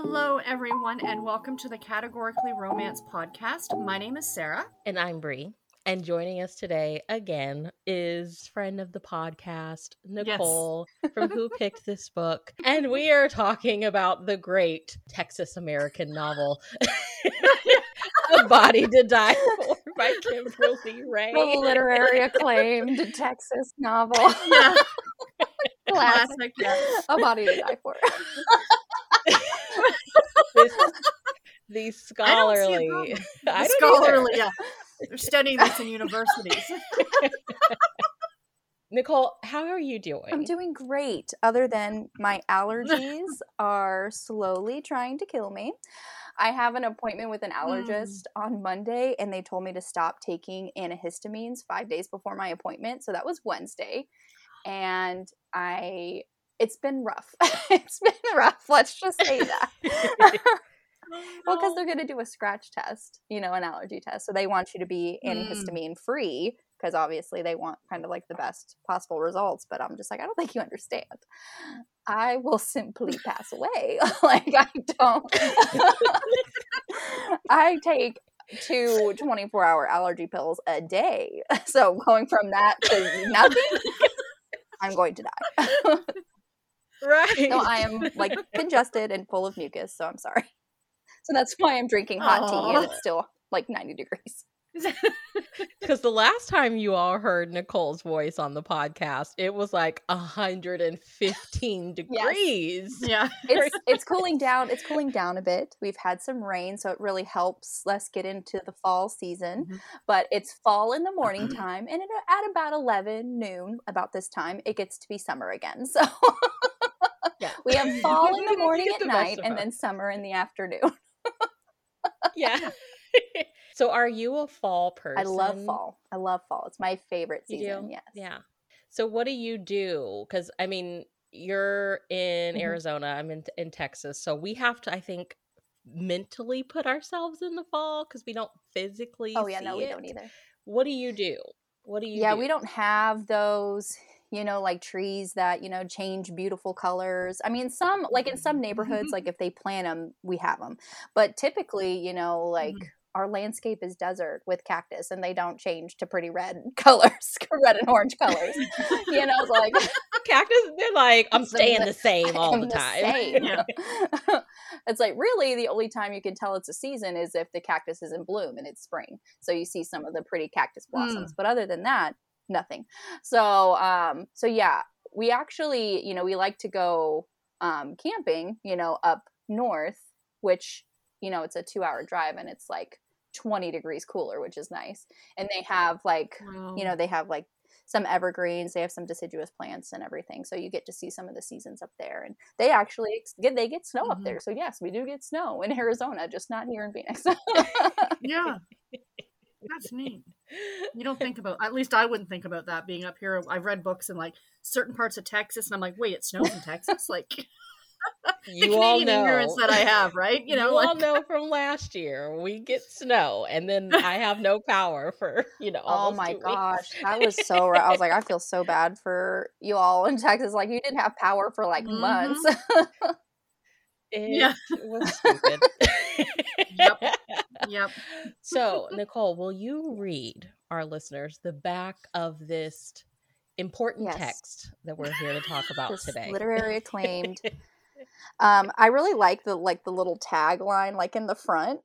Hello, everyone, and welcome to the Categorically Romance podcast. My name is Sarah. And I'm Brie. And joining us today again is friend of the podcast, Nicole, yes. from Who Picked This Book. And we are talking about the great Texas American novel, A Body to Die For by Kimberly Raye. The literary acclaimed Texas novel. Yeah. Classic. Classic yeah. A Body to Die For this, the scholarly, I don't I don't scholarly, yeah. They're studying this in universities. Nicole, how are you doing? I'm doing great, other than my allergies are slowly trying to kill me. I have an appointment with an allergist mm. on Monday, and they told me to stop taking antihistamines five days before my appointment. So that was Wednesday. And I it's been rough. it's been rough. Let's just say that. Oh, well, because they're going to do a scratch test, you know, an allergy test. So they want you to be mm. antihistamine free because obviously they want kind of like the best possible results. But I'm just like, I don't think you understand. I will simply pass away. like, I don't. I take two 24 hour allergy pills a day. So going from that to nothing, I'm going to die. Right. No, I am like congested and full of mucus, so I'm sorry. So that's why I'm drinking hot Aww. tea and it's still like 90 degrees. Because the last time you all heard Nicole's voice on the podcast, it was like 115 degrees. Yes. Yeah. It's it's cooling down. It's cooling down a bit. We've had some rain, so it really helps us get into the fall season. Mm-hmm. But it's fall in the morning time, and at about 11 noon, about this time, it gets to be summer again. So yeah. we have fall in the morning at night, and then summer in the afternoon. Yeah. So are you a fall person? I love fall. I love fall. It's my favorite season. Yes. Yeah. So what do you do? Because I mean, you're in mm-hmm. Arizona. I'm in in Texas. So we have to, I think, mentally put ourselves in the fall because we don't physically. Oh yeah, no, we don't either. What do you do? What do you? Yeah, do? we don't have those you know, like trees that, you know, change beautiful colors. I mean, some, like in some neighborhoods, like if they plant them, we have them. But typically, you know, like mm-hmm our landscape is desert with cactus and they don't change to pretty red colors, red and orange colors. you know, like cactus, they're like, I'm staying the same all the time. The it's like really the only time you can tell it's a season is if the cactus is in bloom and it's spring. So you see some of the pretty cactus blossoms. Mm. But other than that, nothing. So um so yeah, we actually, you know, we like to go um camping, you know, up north, which you know, it's a two hour drive and it's like 20 degrees cooler, which is nice. And they have like, wow. you know, they have like some evergreens, they have some deciduous plants and everything. So you get to see some of the seasons up there. And they actually get they get snow mm-hmm. up there. So yes, we do get snow in Arizona, just not here in Phoenix. yeah. That's neat. You don't think about at least I wouldn't think about that being up here. I've read books in like certain parts of Texas and I'm like, wait, it snows in Texas? Like you all know ignorance that I have, right? You know, you like... all know from last year we get snow, and then I have no power for you know. Oh my gosh, that was so. I was like, I feel so bad for you all in Texas. Like you didn't have power for like mm-hmm. months. it yeah. was stupid. yep. Yep. So, Nicole, will you read our listeners the back of this important yes. text that we're here to talk about this today? Literary acclaimed um, I really like the like the little tagline, like in the front.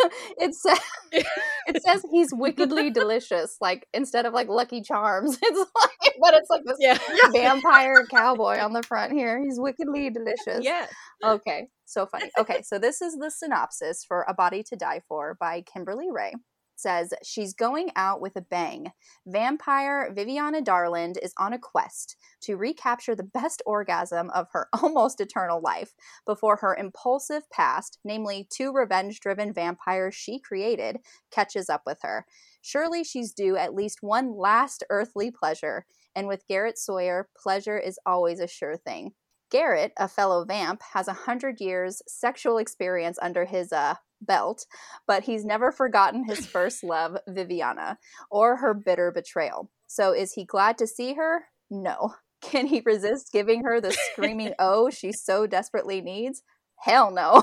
it says it says he's wickedly delicious, like instead of like Lucky Charms. It's like, but it's like this yeah. vampire cowboy on the front here. He's wickedly delicious. Yeah. Okay. So funny. Okay, so this is the synopsis for A Body to Die For by Kimberly Raye says she's going out with a bang. Vampire Viviana Darland is on a quest to recapture the best orgasm of her almost eternal life before her impulsive past, namely two revenge driven vampires she created, catches up with her. Surely she's due at least one last earthly pleasure, and with Garrett Sawyer, pleasure is always a sure thing. Garrett, a fellow vamp, has a hundred years sexual experience under his uh, belt, but he's never forgotten his first love, Viviana, or her bitter betrayal. So is he glad to see her? No. Can he resist giving her the screaming oh she so desperately needs? Hell no.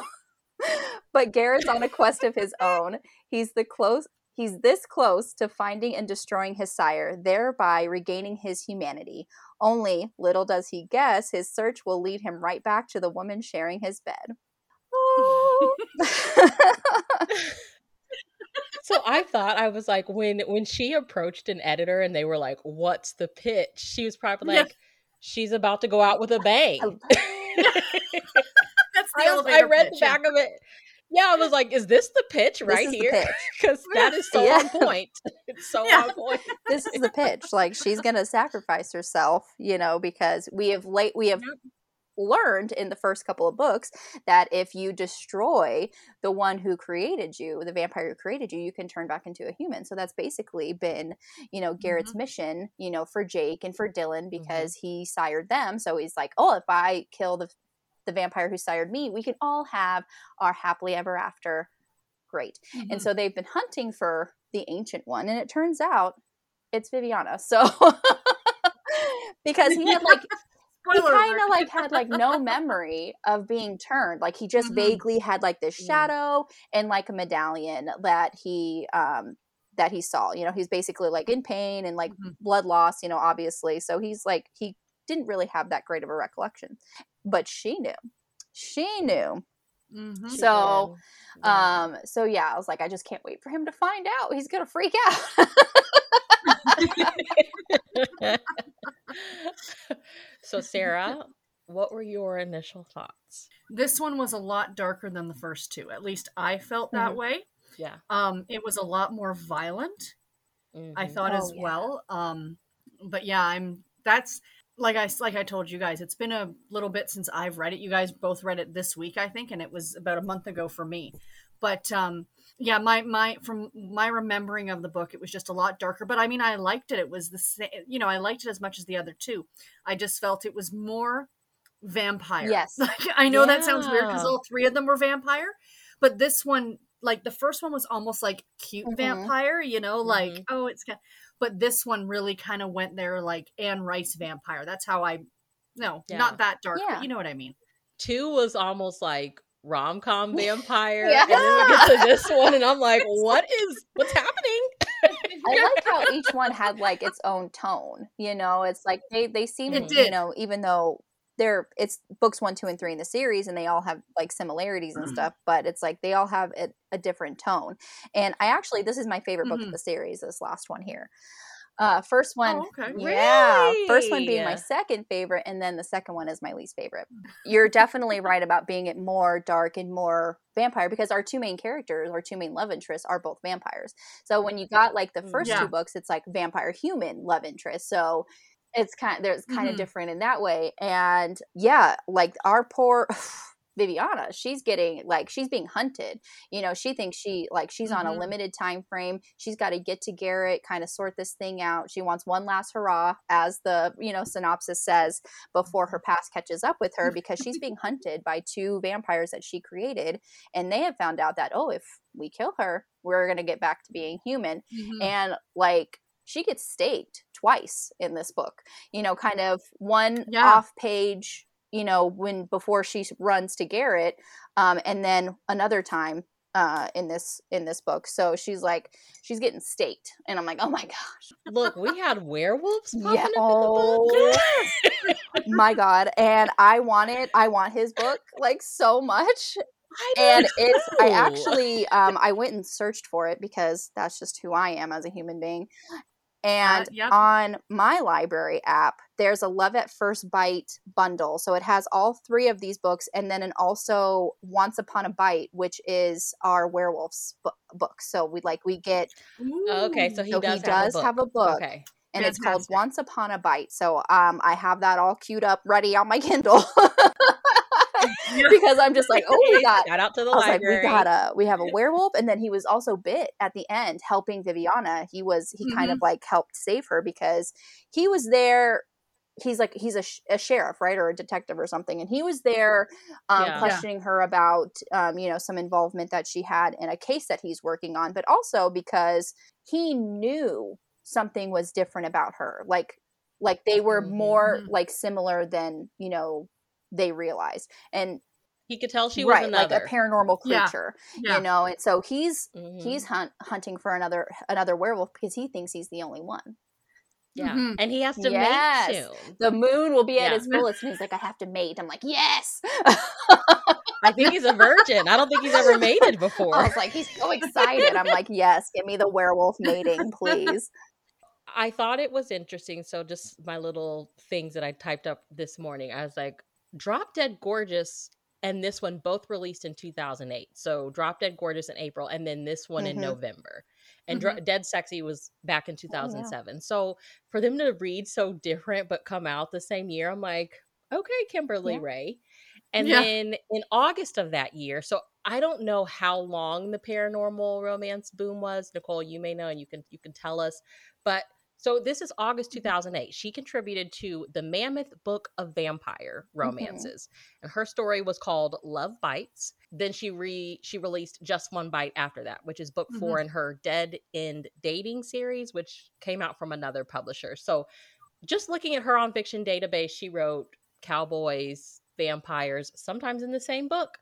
but Garrett's on a quest of his own. He's the close he's this close to finding and destroying his sire, thereby regaining his humanity. Only, little does he guess, his search will lead him right back to the woman sharing his bed. Oh. so I thought I was like when when she approached an editor and they were like, "What's the pitch?" She was probably like, "She's about to go out with a bang." That's the I, was, I read pitch, the back yeah. of it. Yeah, I was like, "Is this the pitch right here?" Because that is so yeah. on point. It's so yeah. on point. this is the pitch. Like she's gonna sacrifice herself, you know, because we have late we have learned in the first couple of books that if you destroy the one who created you, the vampire who created you, you can turn back into a human. So that's basically been, you know, Garrett's mm-hmm. mission, you know, for Jake and for Dylan mm-hmm. because mm-hmm. he sired them. So he's like, oh, if I kill the the vampire who sired me, we can all have our happily ever after. Great. Mm-hmm. And so they've been hunting for the ancient one, and it turns out it's Viviana. So because he had like he kind of like had like no memory of being turned like he just mm-hmm. vaguely had like this shadow yeah. and like a medallion that he um that he saw you know he's basically like in pain and like mm-hmm. blood loss you know obviously so he's like he didn't really have that great of a recollection but she knew she knew mm-hmm. so yeah. um so yeah i was like i just can't wait for him to find out he's gonna freak out so, Sarah, what were your initial thoughts? This one was a lot darker than the first two. At least I felt that mm-hmm. way. Yeah. Um, it was a lot more violent. Mm-hmm. I thought oh, as yeah. well. Um, but yeah, I'm. That's like I like I told you guys. It's been a little bit since I've read it. You guys both read it this week, I think, and it was about a month ago for me. But um, yeah my my from my remembering of the book it was just a lot darker but i mean i liked it it was the same you know i liked it as much as the other two i just felt it was more vampire yes like, i know yeah. that sounds weird because all three of them were vampire but this one like the first one was almost like cute mm-hmm. vampire you know like mm-hmm. oh it's kind but this one really kind of went there like Anne Rice vampire that's how i no yeah. not that dark yeah. but you know what i mean two was almost like rom com vampire. yeah. And then we get to this one, and I'm like, what is what's happening? I like how each one had like its own tone. You know, it's like they they seem you know even though they're it's books one, two, and three in the series, and they all have like similarities and mm-hmm. stuff, but it's like they all have a, a, different tone. And I actually this is my favorite book mm-hmm. of the series. This last one here. Uh, first one, oh, okay. yeah, really? first one being my second favorite, and then the second one is my least favorite. You're definitely right about being it more dark and more vampire because our two main characters, our two main love interests, are both vampires. So when you got like the mm, first yeah. two books, it's like vampire human love interest. So it's kind of, there's kind mm-hmm. of different in that way, and yeah, like our poor. Viviana, she's getting like she's being hunted. You know, she thinks she like she's mm-hmm. on a mm-hmm. limited time frame. She's got to get to Garrett, kind of sort this thing out. She wants one last hurrah, as the you know synopsis says, before her past catches up with her because she's being hunted by two vampires that she created, and they have found out that oh, if we kill her, we're gonna get back to being human, mm-hmm. and like she gets staked twice in this book. You know, kind of one yeah. off page you know, when before she runs to Garrett, um, and then another time uh, in this in this book. So she's like she's getting staked, and I'm like, oh my gosh! Look, we had werewolves popping yeah. up oh, in the book. My god! And I wanted I want his book like so much. and it's I actually um I went and searched for it because that's just who I am as a human being. Uh, and uh, yep. on my library app, there's a Love at First Bite bundle. So it has all three of these books and then an also Once Upon a Bite, which is our werewolves bu- book. So we like we get Okay, so he so does, he does have, a have, a book. Okay. And Fantastic. it's called Once Upon a Bite. So um I have that all queued up ready on my Kindle. because I'm just like, oh, we got shout out to the library. Like, we got a we have a werewolf, and then he was also bit at the end, helping Viviana. He was he mm-hmm. kind of mm-hmm. like helped save her because he was there. He's like he's a, sh- a sheriff, right, or a detective or something, and he was there um, yeah. questioning yeah. her about um, you know some involvement that she had in a case that he's working on, but also because he knew something was different about her, like like they were more mm-hmm. like similar than you know they realized. And He could tell she was right, another. like a paranormal creature, Yeah. you know. And so he's Mhm. he's hunt, hunting for another another werewolf because he thinks he's the only one. yeah, Mhm. and he has to Yes. mate soon. The moon will be at Yeah. its fullest, and he's like, "I have to mate." I'm like, "Yes." I think he's a virgin. I don't think he's ever mated before. I was like, he's so excited. I'm like, "Yes, give me the werewolf mating, please." I thought it was interesting. So just my little things that I typed up this morning. I was like, Drop Dead Gorgeous and this one both released in 2008. So Drop Dead Gorgeous in April and then this one in Mhm. November. And Dro- Dead Sexy was back in 2007. Oh, So for them to read so different but come out the same year, I'm like, okay, Kimberly Yeah. Raye. And Yeah. then in August of that year, so I don't know how long the paranormal romance boom was. Nicole, you may know and you can you can tell us. But so this is August mm-hmm. 2008. She contributed to the Mammoth Book of Vampire Romances. And her story was called Love Bites. Then she re she released Just One Bite after that, which is book 4 mm-hmm. in her Dead End Dating series, which came out from another publisher. So just looking at her on fiction database, she wrote cowboys, vampires, sometimes in the same book.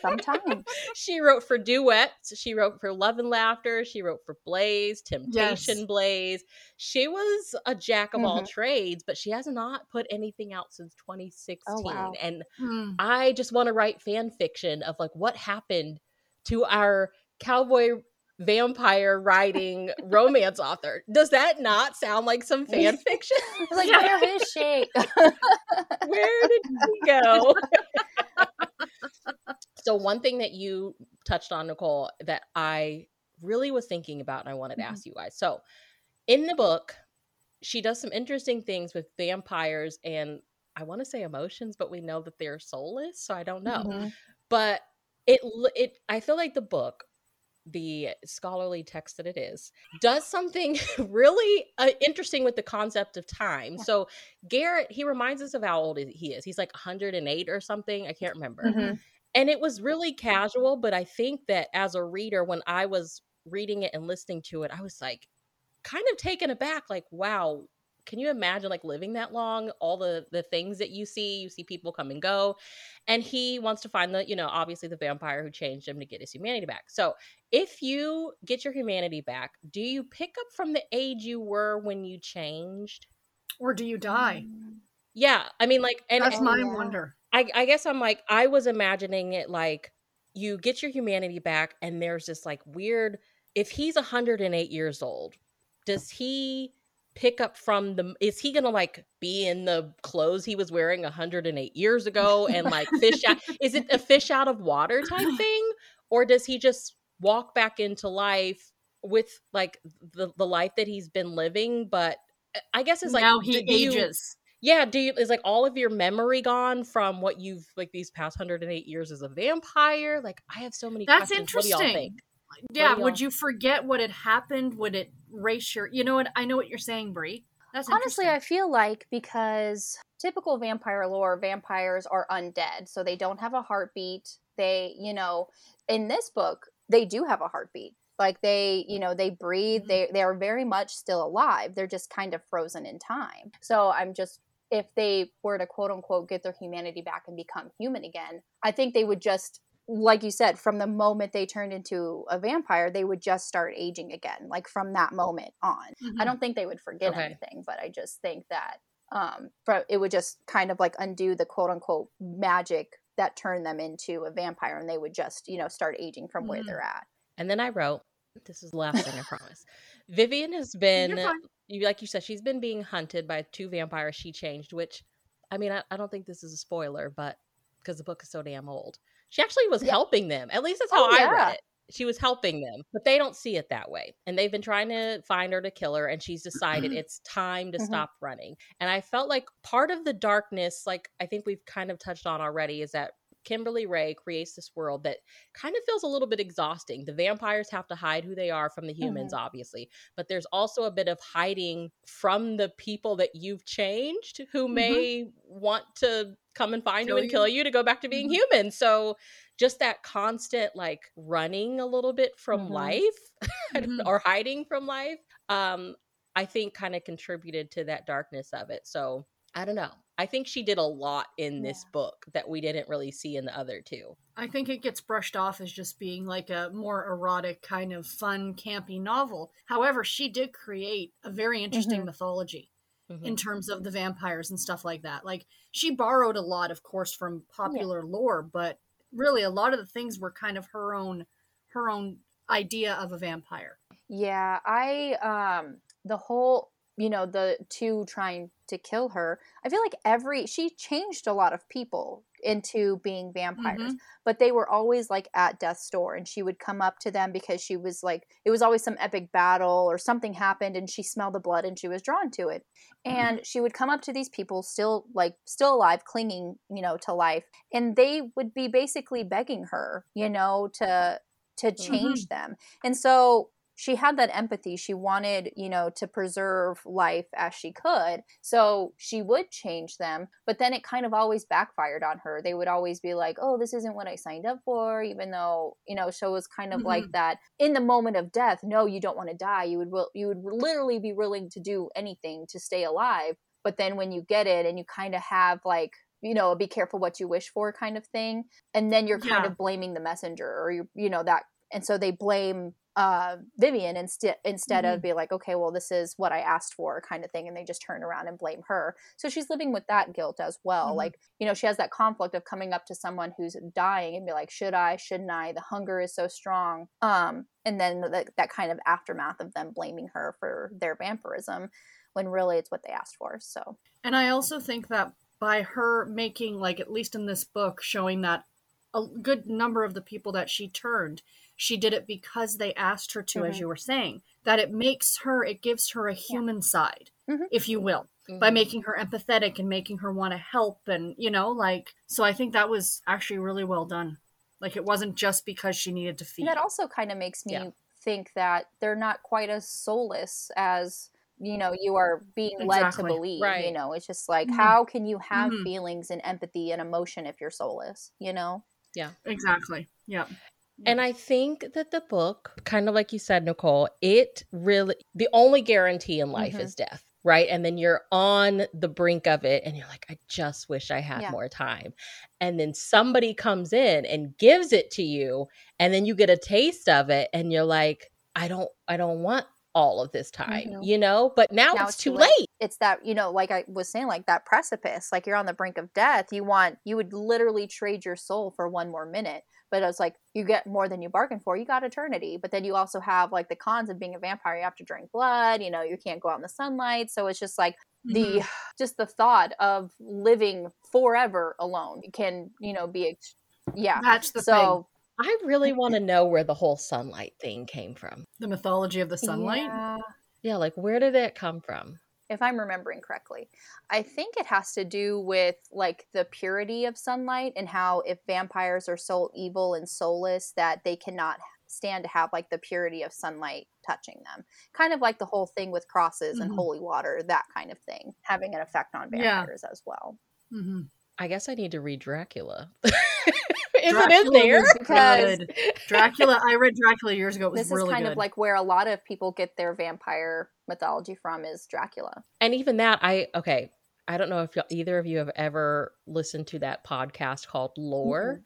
Sometimes. she wrote for duets. She wrote for Love and Laughter. She wrote for Blaze, Temptation Yes. Blaze. She was a jack of all Mhm. trades, but she has not put anything out since 2016. wow. And Mm. I just want to write fan fiction of like what happened to our cowboy vampire writing romance author. Does that not sound like some fan fiction? Like, "Where is she?" Where did he go? so one thing that you touched on, Nicole, that I really was thinking about and I wanted to Mhm. ask you guys. So in the book, she does some interesting things with vampires and I want to say emotions, but we know that they're soulless, so I don't know. Mhm. But it it I feel like the book the scholarly text that it is does something really uh, interesting with the concept of time. Yeah. So Garrett, he reminds us of how old he is. He's like 108 or something. I can't remember. Mhm. And it was really casual, but I think that as a reader, when I was reading it and listening to it, I was like kind of taken aback, like, wow, can you imagine like living that long? All the the things that you see, you see people come and go. And he wants to find the, you know, obviously the vampire who changed him to get his humanity back. So if you get your humanity back, do you pick up from the age you were when you changed? Or do you die? Mm. Yeah. I mean, like, and That's my yeah. wonder. I, I guess I'm like, I was imagining it like you get your humanity back, and there's this like weird. If he's 108 years old, does he pick up from the? Is he gonna like be in the clothes he was wearing 108 years ago and like fish out? Is it a fish out of water type thing, or does he just walk back into life with like the the life that he's been living? But uh, I guess it's like now he do you- ages. yeah, do you is like all of your memory gone from what you've like these past 108 years as a vampire? Like I have so many That's questions. What do y'all interesting. Yeah, would y'all- forget what had happened? Would it race your? You know what? I know what you're saying, Brie. That's Honestly. I feel like because typical vampire lore, vampires are undead, so they don't have a heartbeat. They, you know, in this book, they do have a heartbeat. Like they, you know, they breathe. Mhm. They they are very much still alive. They're just kind of frozen in time. So I'm just if they were to quote unquote get their humanity back and become human again, I think they would just like you said, from the moment they turned into a vampire, they would just start aging again, like from that moment on. I Mhm. don't think they would forget Okay. anything, but I just think that um, it would just kind of like undo the quote unquote magic that turned them into a vampire, and they would just you know start aging from where Mhm. they're at. And then I wrote, this is the last thing I promise. Vivian has been you like you said, she's been being hunted by two vampires she changed, which I mean, I, I don't think this is a spoiler, but because the book is so damn old. She actually was Yeah. helping them. At least that's how Oh, I yeah. read it. She was helping them, but they don't see it that way. And they've been trying to find her to kill her, and she's decided it's time to Mhm. stop running. And I felt like part of the darkness, like I think we've kind of touched on already, is that Kimberly Raye creates this world that kind of feels a little bit exhausting. The vampires have to hide who they are from the humans, obviously, but there's also a bit of hiding from the people that you've changed who Mhm. may want to come and find Kill you and kill you to go back to being Mhm. human. So just that constant like running a little bit from Mhm. life mm-hmm. or hiding from life um i think kind of contributed to that darkness of it so i don't know i I think she did a lot in this book that we didn't really see in the other two. I think it gets brushed off as just being like a more erotic kind of fun campy novel. However, she did create a very interesting mm-hmm. mythology mm-hmm. in terms of the vampires and stuff like that. Like she borrowed a lot of course from popular yeah. lore, but really a lot of the things were kind of her own her own idea of a vampire. Yeah, I um the whole you know the two trying to kill her i feel like every she changed a lot of people into being vampires mm-hmm. but they were always like at death's door and she would come up to them because she was like it was always some epic battle or something happened and she smelled the blood and she was drawn to it mm-hmm. and she would come up to these people still like still alive clinging you know to life and they would be basically begging her you know to to mm-hmm. change mm-hmm. them and so she had that empathy. She wanted, you know, to preserve life as she could. So she would change them, but then it kind of always backfired on her. They would always be like, oh, this isn't what I signed up for, even though, you know, so it was kind of mm-hmm. like that in the moment of death. No, you don't want to die. You would, you would literally be willing to do anything to stay alive. But then when you get it and you kind of have like, you know, be careful what you wish for kind of thing. And then you're kind yeah. of blaming the messenger or you, you know, that and so they blame uh, Vivian instead instead mm-hmm. of be like, okay, well, this is what I asked for, kind of thing, and they just turn around and blame her. So she's living with that guilt as well. Mm-hmm. Like, you know, she has that conflict of coming up to someone who's dying and be like, should I, shouldn't I? The hunger is so strong. Um, and then the, that kind of aftermath of them blaming her for their vampirism, when really it's what they asked for. So, and I also think that by her making, like, at least in this book, showing that a good number of the people that she turned she did it because they asked her to mm-hmm. as you were saying that it makes her it gives her a human yeah. side mm-hmm. if you will mm-hmm. by making her empathetic and making her want to help and you know like so i think that was actually really well done like it wasn't just because she needed to feed that also kind of makes me yeah. think that they're not quite as soulless as you know you are being exactly. led to believe right. you know it's just like mm-hmm. how can you have mm-hmm. feelings and empathy and emotion if you're soulless you know yeah exactly yeah and I think that the book, kind of like you said, Nicole, it really, the only guarantee in life mm-hmm. is death, right? And then you're on the brink of it and you're like, I just wish I had yeah. more time. And then somebody comes in and gives it to you. And then you get a taste of it and you're like, I don't, I don't want all of this time, mm-hmm. you know? But now, now it's, it's, too late. late. It's that, you know, like I was saying, like that precipice, like you're on the brink of death. You want, you would literally trade your soul for one more minute but it's like you get more than you bargain for you got eternity but then you also have like the cons of being a vampire you have to drink blood you know you can't go out in the sunlight so it's just like mm-hmm. the just the thought of living forever alone can you know be yeah that's the so thing. I really want to know where the whole sunlight thing came from. The mythology of the sunlight? Yeah. yeah, like where did it come from? If I'm remembering correctly. I think it has to do with like the purity of sunlight and how if vampires are so evil and soulless that they cannot stand to have like the purity of sunlight touching them. Kind of like the whole thing with crosses mm-hmm. and holy water, that kind of thing, having an effect on vampires yeah. as well. Mm-hmm. I guess I need to read Dracula. Is Dracula it in there? Because Dracula, I read Dracula years ago. It was this really is kind good. of like where a lot of people get their vampire mythology from is Dracula. And even that, I okay. I don't know if either of you have ever listened to that podcast called Lore, mm-hmm.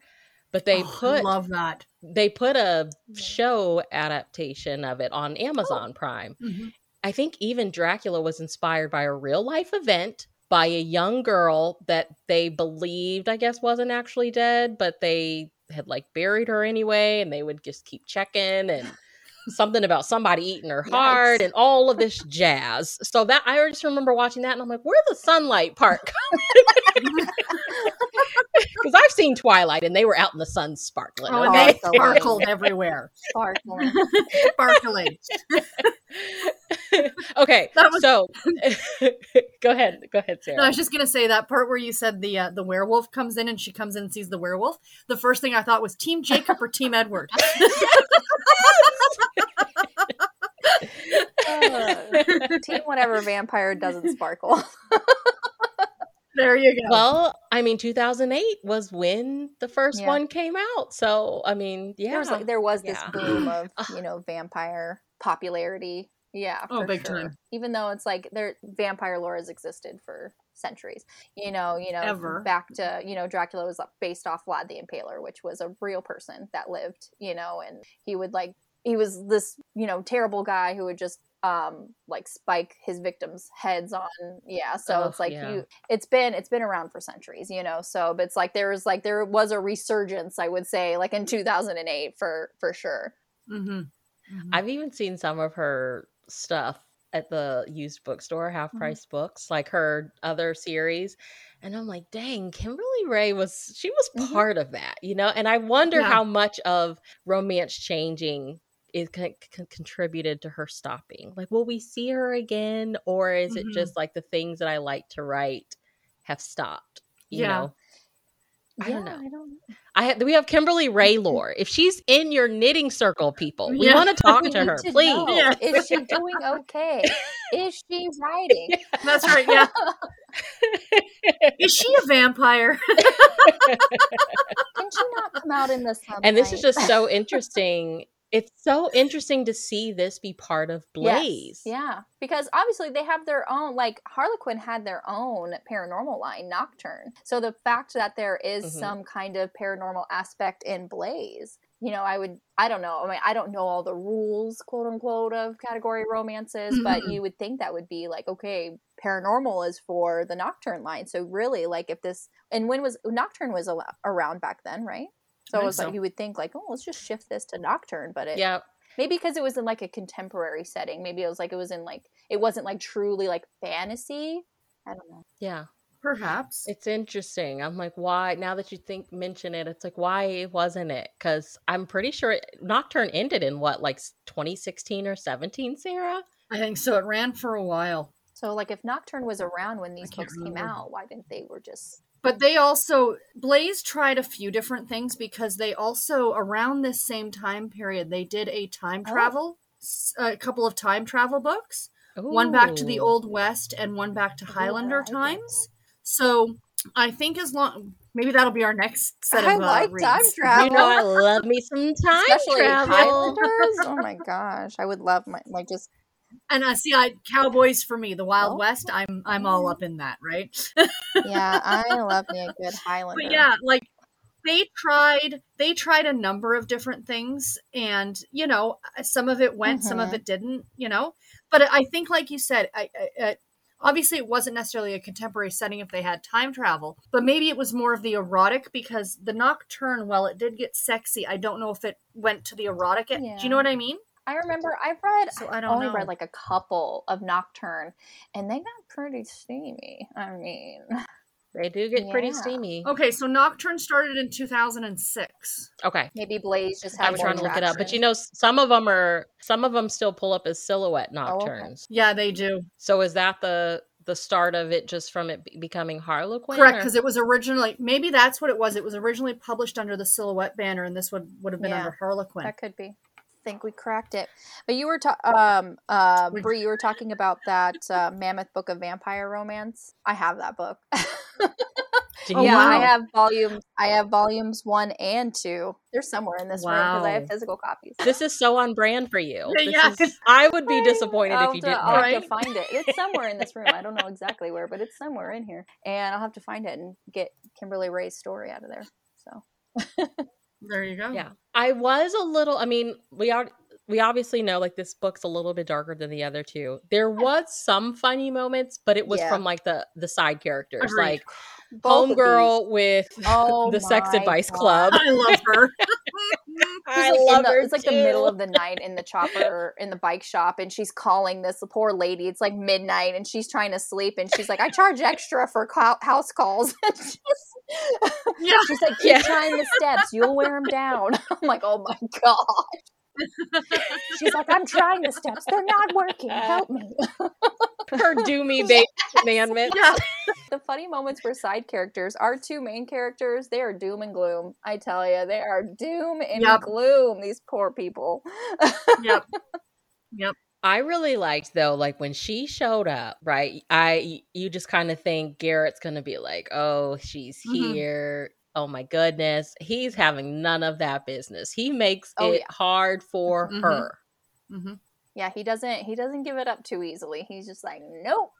but they oh, put love that they put a show adaptation of it on Amazon oh. Prime. Mm-hmm. I think even Dracula was inspired by a real life event by a young girl that they believed, I guess, wasn't actually dead, but they had like buried her anyway, and they would just keep checking and something about somebody eating her heart and all of this jazz. So that I just remember watching that, and I'm like, where the sunlight part Because I've seen Twilight, and they were out in the sun sparkling. Oh, and they sparkled everywhere, sparkling, sparkling. okay, that was... so go ahead, go ahead, Sarah. No, I was just gonna say that part where you said the uh, the werewolf comes in and she comes in and sees the werewolf. The first thing I thought was Team Jacob or Team Edward. uh, team whatever vampire doesn't sparkle. There you go. Well, I mean, 2008 was when the first yeah. one came out. So, I mean, yeah, there was, like, there was this yeah. boom of you know vampire popularity Yeah. Oh, big sure. time. Even though it's like their vampire lore has existed for centuries. You know, you know, Ever. back to you know, Dracula was based off Vlad the Impaler, which was a real person that lived. You know, and he would like he was this you know terrible guy who would just um like spike his victims heads on yeah so Ugh, it's like yeah. you it's been it's been around for centuries you know so but it's like there was like there was a resurgence i would say like in 2008 for for sure Mm-hmm. I've even seen some of her stuff at the used bookstore, half Mm-hmm. price books, like her other series. And I'm like, dang, Kimberly Raye was she was Mhm. part of that, you know? And I wonder Yeah. how much of romance changing is con- con- contributed to her stopping. Like, will we see her again, or is it Mhm. just like the things that I like to write have stopped? You Yeah. know, I yeah don't know. i don't I ha- we have Kimberly Raylor. If she's in your knitting circle, people, we Yeah. want to talk to her, to please. Yeah. is she doing okay is she writing That's right. Yeah. Is she a vampire? can she not come out in the sunlight and this is just so interesting. It's so interesting to see this be part of Yes, Blaze. Yeah, because obviously they have their own, like Harlequin had their own paranormal line, Nocturne. So the fact that there is Mhm. some kind of paranormal aspect in Blaze, you know, I would, I don't know. I mean, I don't know all the rules, quote unquote, of category romances, but Mhm. you would think that would be like, okay, paranormal is for the Nocturne line. So really, like, if this, and when was Nocturne was around back then, right? So I it think was like you would think like, oh, let's just shift this to Nocturne, but it Yeah. maybe because it was in like a contemporary setting maybe it was like it was in like it wasn't like truly like fantasy i don't know Yeah. Perhaps. It's interesting. I'm like, why? Now that you think mention it, it's like, why wasn't it? Because I'm pretty sure it, Nocturne ended in what, like 2016 or 17, Sarah? I think so. It ran for a while. so like if nocturne was around when these can't books came out why didn't they were just But they also Blaze tried a few different things because they also around this same time period they did a time Oh. travel s- a couple of time travel books. One back to the old west and one back to Ooh, Highlander I like times. So I think as long maybe that'll be our next set of I uh, like time travel. You know, I love me some time especially travel. highlanders oh my gosh i would love my like just And uh, see, I cowboys for me, the Wild Oh. West. I'm I'm all up in that, right? yeah i love me a good highlander but yeah like they tried they tried a number of different things and you know some of it went some of Mhm. it didn't you know but i think like you said I, I, I obviously it wasn't necessarily a contemporary setting if they had time travel but maybe it was more of the erotic because the nocturne while it did get sexy i don't know if it went to the erotic end. do you know what i mean i remember i've read so i don't only know read like a couple of nocturne and they got pretty steamy i mean They do get pretty steamy. okay so nocturne started in 2006 Okay. maybe blaze just had I was trying to look it up, but you know, some of them are some of them still pull up as silhouette Oh, okay. nocturnes. yeah they do So is that the the start of it, just from it becoming Harlequin? Correct, because it was originally maybe that's what it was. It was originally published under the Silhouette banner, and this would would have been Yeah. under Harlequin. That could be. I think we cracked it. But you were ta- um uh We- Brie, you were talking about that uh, Mammoth Book of Vampire Romance. I have that book. Do Oh, you yeah, I have volumes. I have volumes one and two. They're somewhere in this room because I have physical copies. This is so on brand for you. This Yeah. is- I would be disappointed I'll if you to- didn't. I'll have have to find it. It's somewhere in this room. I don't know exactly where, but it's somewhere in here, and I'll have to find it and get Kimberly Raye's story out of there. So There you go. Yeah, I was a little. I mean, we are. We obviously know like this book's a little bit darker than the other two. There was some funny moments, but it was Yeah. from like the the side characters, Agreed. like both Homegirl with Oh the Sex Advice God. Club. I love her. I It's like, love the, her it's like the middle of the night in the chopper in the bike shop and she's calling this poor lady. It's like midnight and she's trying to sleep and she's like i charge extra for cou- house calls. And she's, Yeah. she's like keep Yeah. trying the steps. You'll wear them down. I'm like oh my god she's like i'm trying the steps they're not working help me her doomy baby commandment. yeah. the funny moments for side characters our two main characters they are doom and gloom i tell you they are doom and Yep. gloom these poor people Yep. Yep. I really liked though, like when she showed up, right? I you just kind of think Garrett's gonna be like, oh, she's Mhm. here. Oh my goodness. He's having none of that business. He makes Oh, it yeah. hard for Mhm. her. hmm Yeah, he doesn't he doesn't give it up too easily. He's just like, nope.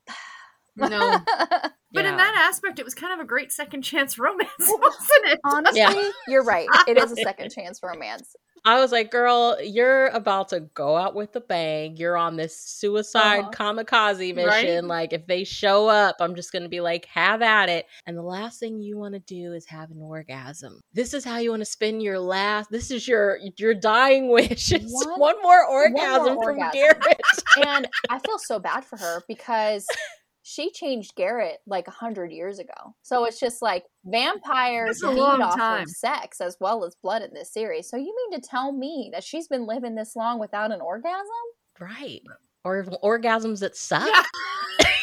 No. But Yeah. in that aspect, it was kind of a great second chance romance, wasn't it? Honestly, Yeah. you're right. It is a second chance romance. I was like, girl, you're about to go out with a bang. You're on this suicide Uh-huh. kamikaze mission. Right? Like, if they show up, I'm just going to be like, have at it. And the last thing you want to do is have an orgasm. This is how you want to spend your last, this is your your dying wish. It's One- one, more more orgasm from orgasm. Garrett. And I feel so bad for her because she changed Garrett like a hundred years ago. So it's just like vampires feed off time. of sex as well as blood in this series. So you mean to tell me that she's been living this long without an orgasm? right. Or orgasms that suck. Yeah.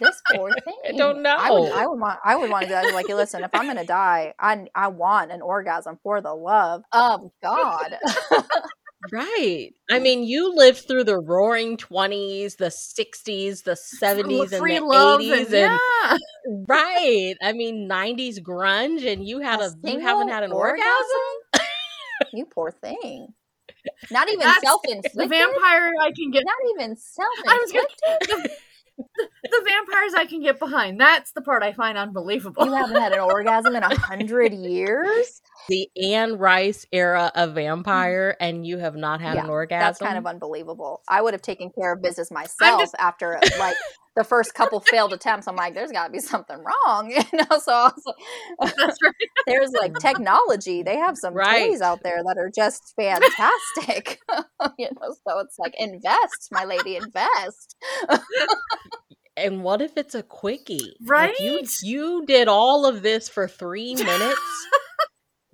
This poor thing. I don't I would, know. I would want. I would want to do that. Be Like, listen, if I'm gonna die, I I want an orgasm for the love of God. Right. I mean, you lived through the roaring 20s, the 60s, the 70s, and the love 80s. and, And, yeah. right. I mean, 90s grunge, and you had A a, you haven't had an orgasm? you poor thing. Not even self The inflicted. vampire I can get. Not even self I was gonna, inflicted. the, the, the vampires I can get behind. That's the part I find unbelievable. You haven't had an orgasm in a hundred years. The Anne Rice era of vampire, mm-hmm. and you have not had Yeah, an orgasm? That's kind of unbelievable. I would have taken care of business myself just- after like the first couple failed attempts. I'm like, there's got to be something wrong, you know. So I was like, That's right. there's like technology. They have some Right. toys out there that are just fantastic. you know, so it's like invest, my lady, invest. and what if it's a quickie? Like, you, Right? you did all of this for three minutes.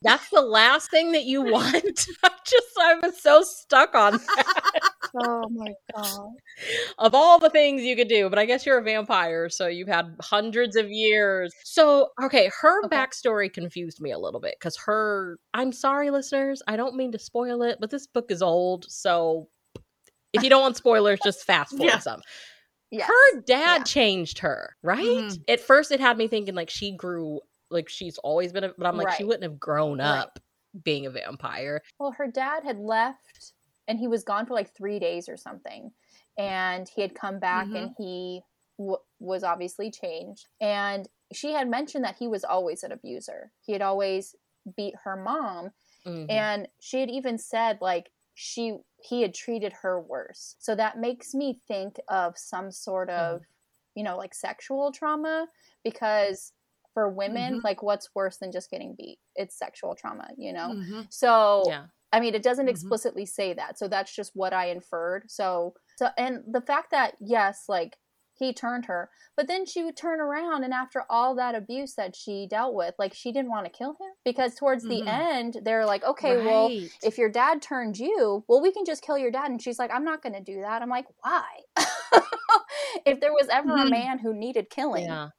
That's the last thing that you want. I'm just, I was so stuck on that. Oh my god. of all the things you could do, but I guess you're a vampire, so you've had hundreds of years. So, okay, her Okay. backstory confused me a little bit because her, I'm sorry, listeners, I don't mean to spoil it, but this book is old, so if you don't want spoilers, just fast forward Yeah. some. Yes. Her dad Yeah. changed her, right? Mhm. At first, it had me thinking like she grew, like she's always been, a, but I'm like, she wouldn't have grown Right. up being a vampire. Well, her dad had left and he was gone for like three days or something. And he had come back Mhm. and he w- was obviously changed. And she had mentioned that he was always an abuser. He had always beat her mom. Mhm. And she had even said, like, she he had treated her worse. So that makes me think of some sort of, you know, like sexual trauma because for women, Mhm. like what's worse than just getting beat? It's sexual trauma, you know? Mhm. So yeah. I mean, it doesn't Mhm. explicitly say that, so that's just what I inferred. So, so, and the fact that yes, like he turned her, but then she would turn around, and after all that abuse that she dealt with, like she didn't want to kill him because towards the Mhm. end, they're like, okay, well, if your dad turned you, well, we can just kill your dad, and she's like, I'm not going to do that. I'm like, why? if there was ever a man who needed killing, yeah.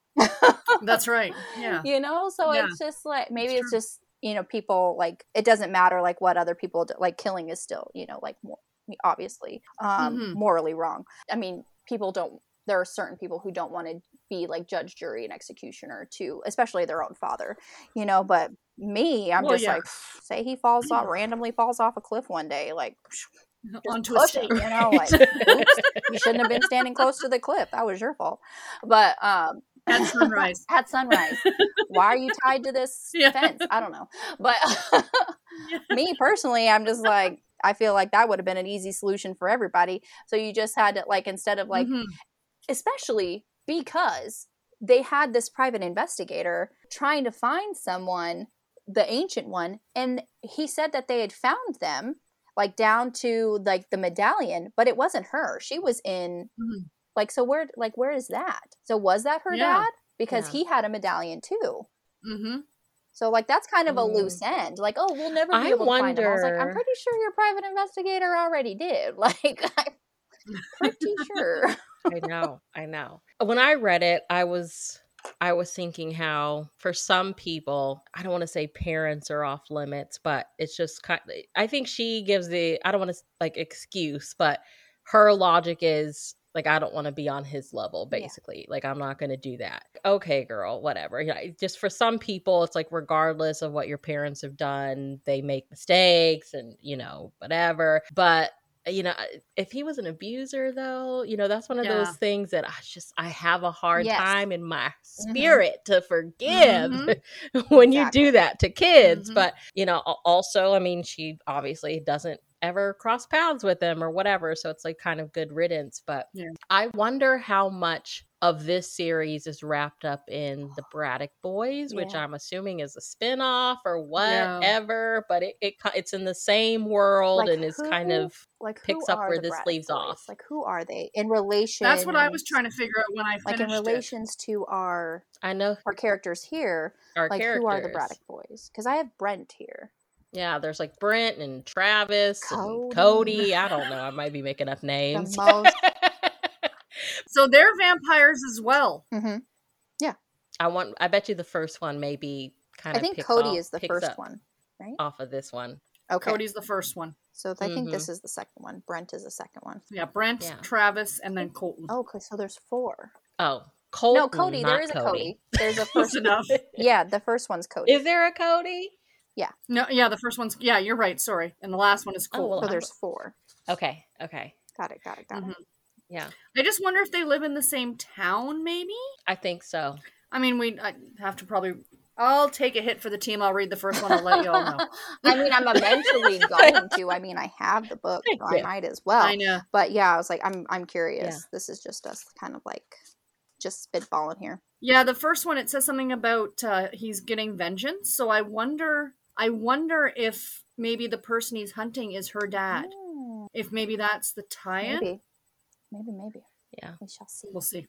That's right. Yeah. you know so Yeah. it's just like maybe It's it's just you know people like it doesn't matter like what other people do like killing is still you know like more, obviously um Mhm. morally wrong i mean people don't there are certain people who don't want to be like judge jury and executioner to especially their own father you know but me i'm Well, just yeah. like say he falls off randomly falls off a cliff one day like just Onto a stake. you know like oops, you shouldn't have been standing close to the cliff that was your fault but um At sunrise. at sunrise. Why are you tied to this Yeah. fence? I don't know. But me personally, I'm just like, I feel like that would have been an easy solution for everybody. So you just had to, like, instead of like, Mhm. especially because they had this private investigator trying to find someone, the ancient one, and he said that they had found them like down to like the medallion, but it wasn't her. She was in Mhm. Like so where like where is that? So was that her Yeah. dad? Because Yeah. he had a medallion too. Mm-hmm. So like that's kind of a Mm. loose end. Like, oh, we'll never be I able to find him. I was like, I'm pretty sure your private investigator already did. Like, I'm pretty sure. I know, I know. When I read it, I was I was thinking how for some people, I don't want to say parents are off limits, but it's just kind I think she gives the I don't want to like excuse, but her logic is like I don't want to be on his level Yeah. basically. Like I'm not going to do that. Okay, girl, whatever. Yeah, it- just for some people it's like regardless of what your parents have done, they make mistakes and, you know, whatever. But you know, if he was an abuser, though, you know, that's one of Yeah. those things that I just I have a hard Yes. time in my Mhm. spirit to forgive Mhm. when you do that to kids. Mhm. But you know, also, I mean, she obviously doesn't ever cross paths with him or whatever, so it's like kind of good riddance. But Yeah. I wonder how much of this series is wrapped up in the Braddock Boys, which I'm assuming is a spin-off or Yeah. whatever, but it, it it's in the same world Like and is kind of like picks up where this Braddock leaves boys? off. Like who are they in relation? That's what I was trying to figure out when I like finished in it. relations to our I know our characters here. our like characters. who are the Braddock boys? Because I have Brent here. Yeah, there's like Brent and Travis Cody. and Cody. I don't know. I might be making up The names. most. So they're vampires as well. hmm Yeah. I want. I bet you the first one maybe kind of. I think picks Cody off, is the first up one. off of this one. Okay. Cody's the first one. So I think Mhm. this is the second one. Brent is the second one. Yeah, Brent, Yeah. Travis, and then Colton. Oh, okay. So there's four. Oh, Colton. no, Cody. There is not is a Cody. There's a Close first. enough. yeah, the first one's Cody. Is there a Cody? No, yeah, the first one's yeah, you're right. Sorry, and the last one is cool. Oh, well, so there's four. Okay. Okay. Got it. Got it. Got Mhm. it. Yeah, I just wonder if they live in the same town. Maybe. I think so. I mean, we I have to probably. I'll take a hit for the team. I'll read the first one. I'll let you all know. I mean, I'm eventually going to. I mean, I have the book, so I might as well. I know. But yeah, I was like, I'm I'm curious. Yeah. This is just us kind of like just spitballing here. Yeah, the first one it says something about uh, he's getting vengeance. So I wonder. I wonder if maybe the person he's hunting is her dad. Mm, If maybe that's the tie-in. maybe, maybe, maybe. Yeah. We shall see. We'll see.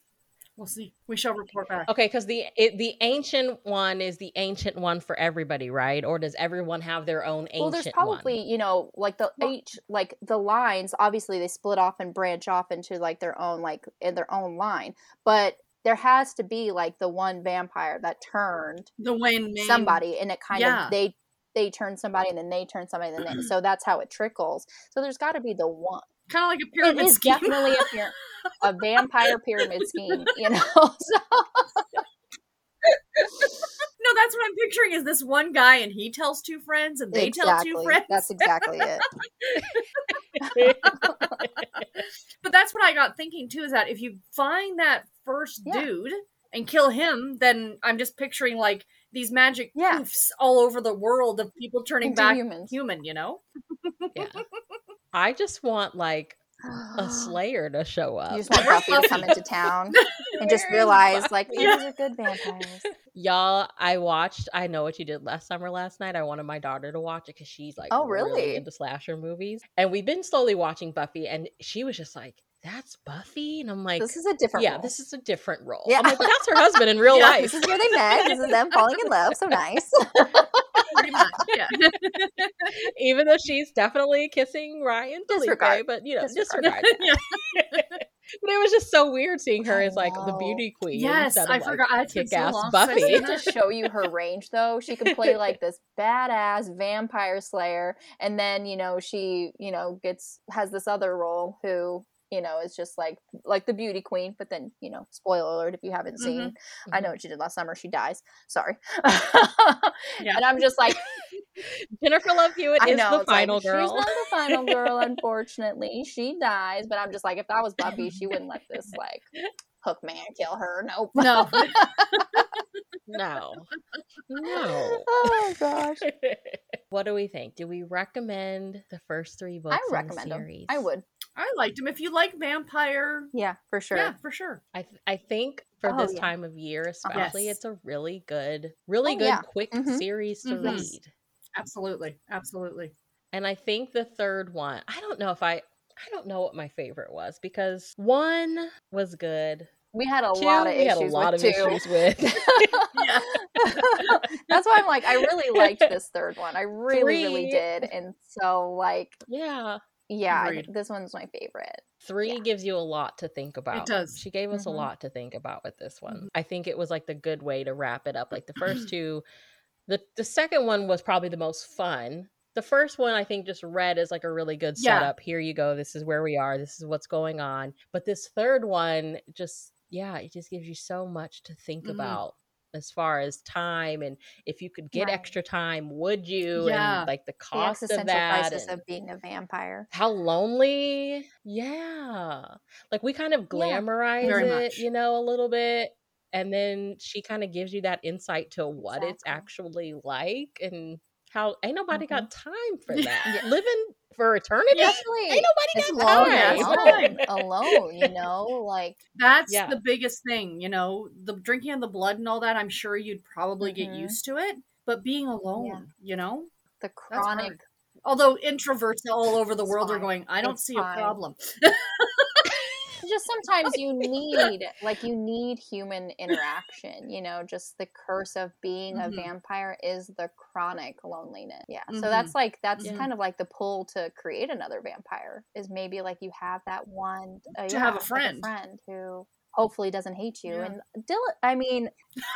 We'll see. We shall report back. Okay, because the it, the ancient one is the ancient one for everybody, right? Or does everyone have their own ancient well, there's one? probably you know like the Well- each like the lines. Obviously, they split off and branch off into like their own like in their own line, but. There has to be like the one vampire that turned The Wayne main. somebody, and it kind Yeah. of they they turn somebody, and then they turn somebody, and then they, so that's how it trickles. So there's got to be the one. Kind of like a pyramid is scheme. definitely a, pyra- a vampire pyramid scheme, you know. So No, that's what I'm picturing is this one guy and he tells two friends and they tell two friends. That's exactly it. but that's what I got thinking too is that if you find that first Yeah. dude and kill him, then I'm just picturing like these magic Yeah. poofs all over the world of people turning Into back humans. human, you know? yeah. I just want like a Slayer to show up. You just want Buffy to come into town and just realize, like, Buffy? these are good vampires. Y'all, I watched. I know what you did last summer. Last night, I wanted my daughter to watch it because she's like, Oh, really? into slasher movies, and we've been slowly watching Buffy, and she was just like, "That's Buffy," and I'm like, This is a different. "Yeah, role. this is a different role." Yeah. I'm like, that's her husband in real Yeah, life." This is where they met. This is them falling in love. So nice. Yeah. Even though she's definitely kissing Ryan Phillippe, Disregard. but you know, Disregard. disregard. yeah. but it was just so weird seeing her as like the beauty queen. Yes, of, I like, forgot. It's been so kick-ass long since I've Buffy. to show you her range though she can play like this badass vampire slayer and then you know she you know gets has this other role who you know is just like like the beauty queen but then you know spoiler alert if you haven't seen Mm-hmm. i know what she did last summer she dies sorry Yeah. and i'm just like Jennifer Love Hewitt i is know the it's like, final she's girl. not the final girl unfortunately she dies but i'm just like if that was buffy she wouldn't let this like hook man kill her nope No. no, no. oh gosh what do we think? Do we recommend the first three books? i in the recommend them series? i would I liked him. If you like vampire, yeah for sure yeah, for sure. I th- I think for Oh, this yeah. Uh-huh. time of year, especially, Yes. it's a really good, really Oh, good, yeah. quick Mhm. series to Mhm. read. Absolutely. Absolutely. And I think the third one, I don't know if I, I don't know what my favorite was because one was good. we had a Two, lot of we issues had a lot with of two. issues with. That's why I'm like, I really liked this third one. I really, really did. And so, like, yeah. Yeah, Agreed. this one's my favorite. Three Yeah. gives you a lot to think about. It does. She gave us Mhm. a lot to think about with this one. Mhm. I think it was like the good way to wrap it up. Like the first two, the the second one was probably the most fun. The first one I think just read as like a really good Yeah. setup. Here you go. This is where we are. This is what's going on. But this third one just yeah, it just gives you so much to think Mhm. about. As far as time and if you could get Right. extra time, would you? Yeah. And like the The cost of that. crisis of being a vampire. how lonely. Yeah. Like we kind of glamorize Very it, you know, a little bit. And then she kind of gives you that insight to what it's actually like and how ain't nobody Mm-hmm. got time for that. Yeah. Living for eternity. Especially Ain't it's nobody got time. alone, alone, you know, like That's Yeah. the biggest thing, you know, the drinking of the blood and all that. I'm sure you'd probably get Mhm. used to it, but being alone, Yeah. you know, the chronic. Although introverts all over the It's world are going, I don't It's see fine. a problem. just sometimes you need like you need human interaction you know just the curse of being a Mhm. vampire is the chronic loneliness yeah Mhm. so that's like that's Yeah. kind of like the pull to create another vampire is maybe like you have that one uh, To have a like friend. friend who hopefully doesn't hate you Yeah. and dylan i mean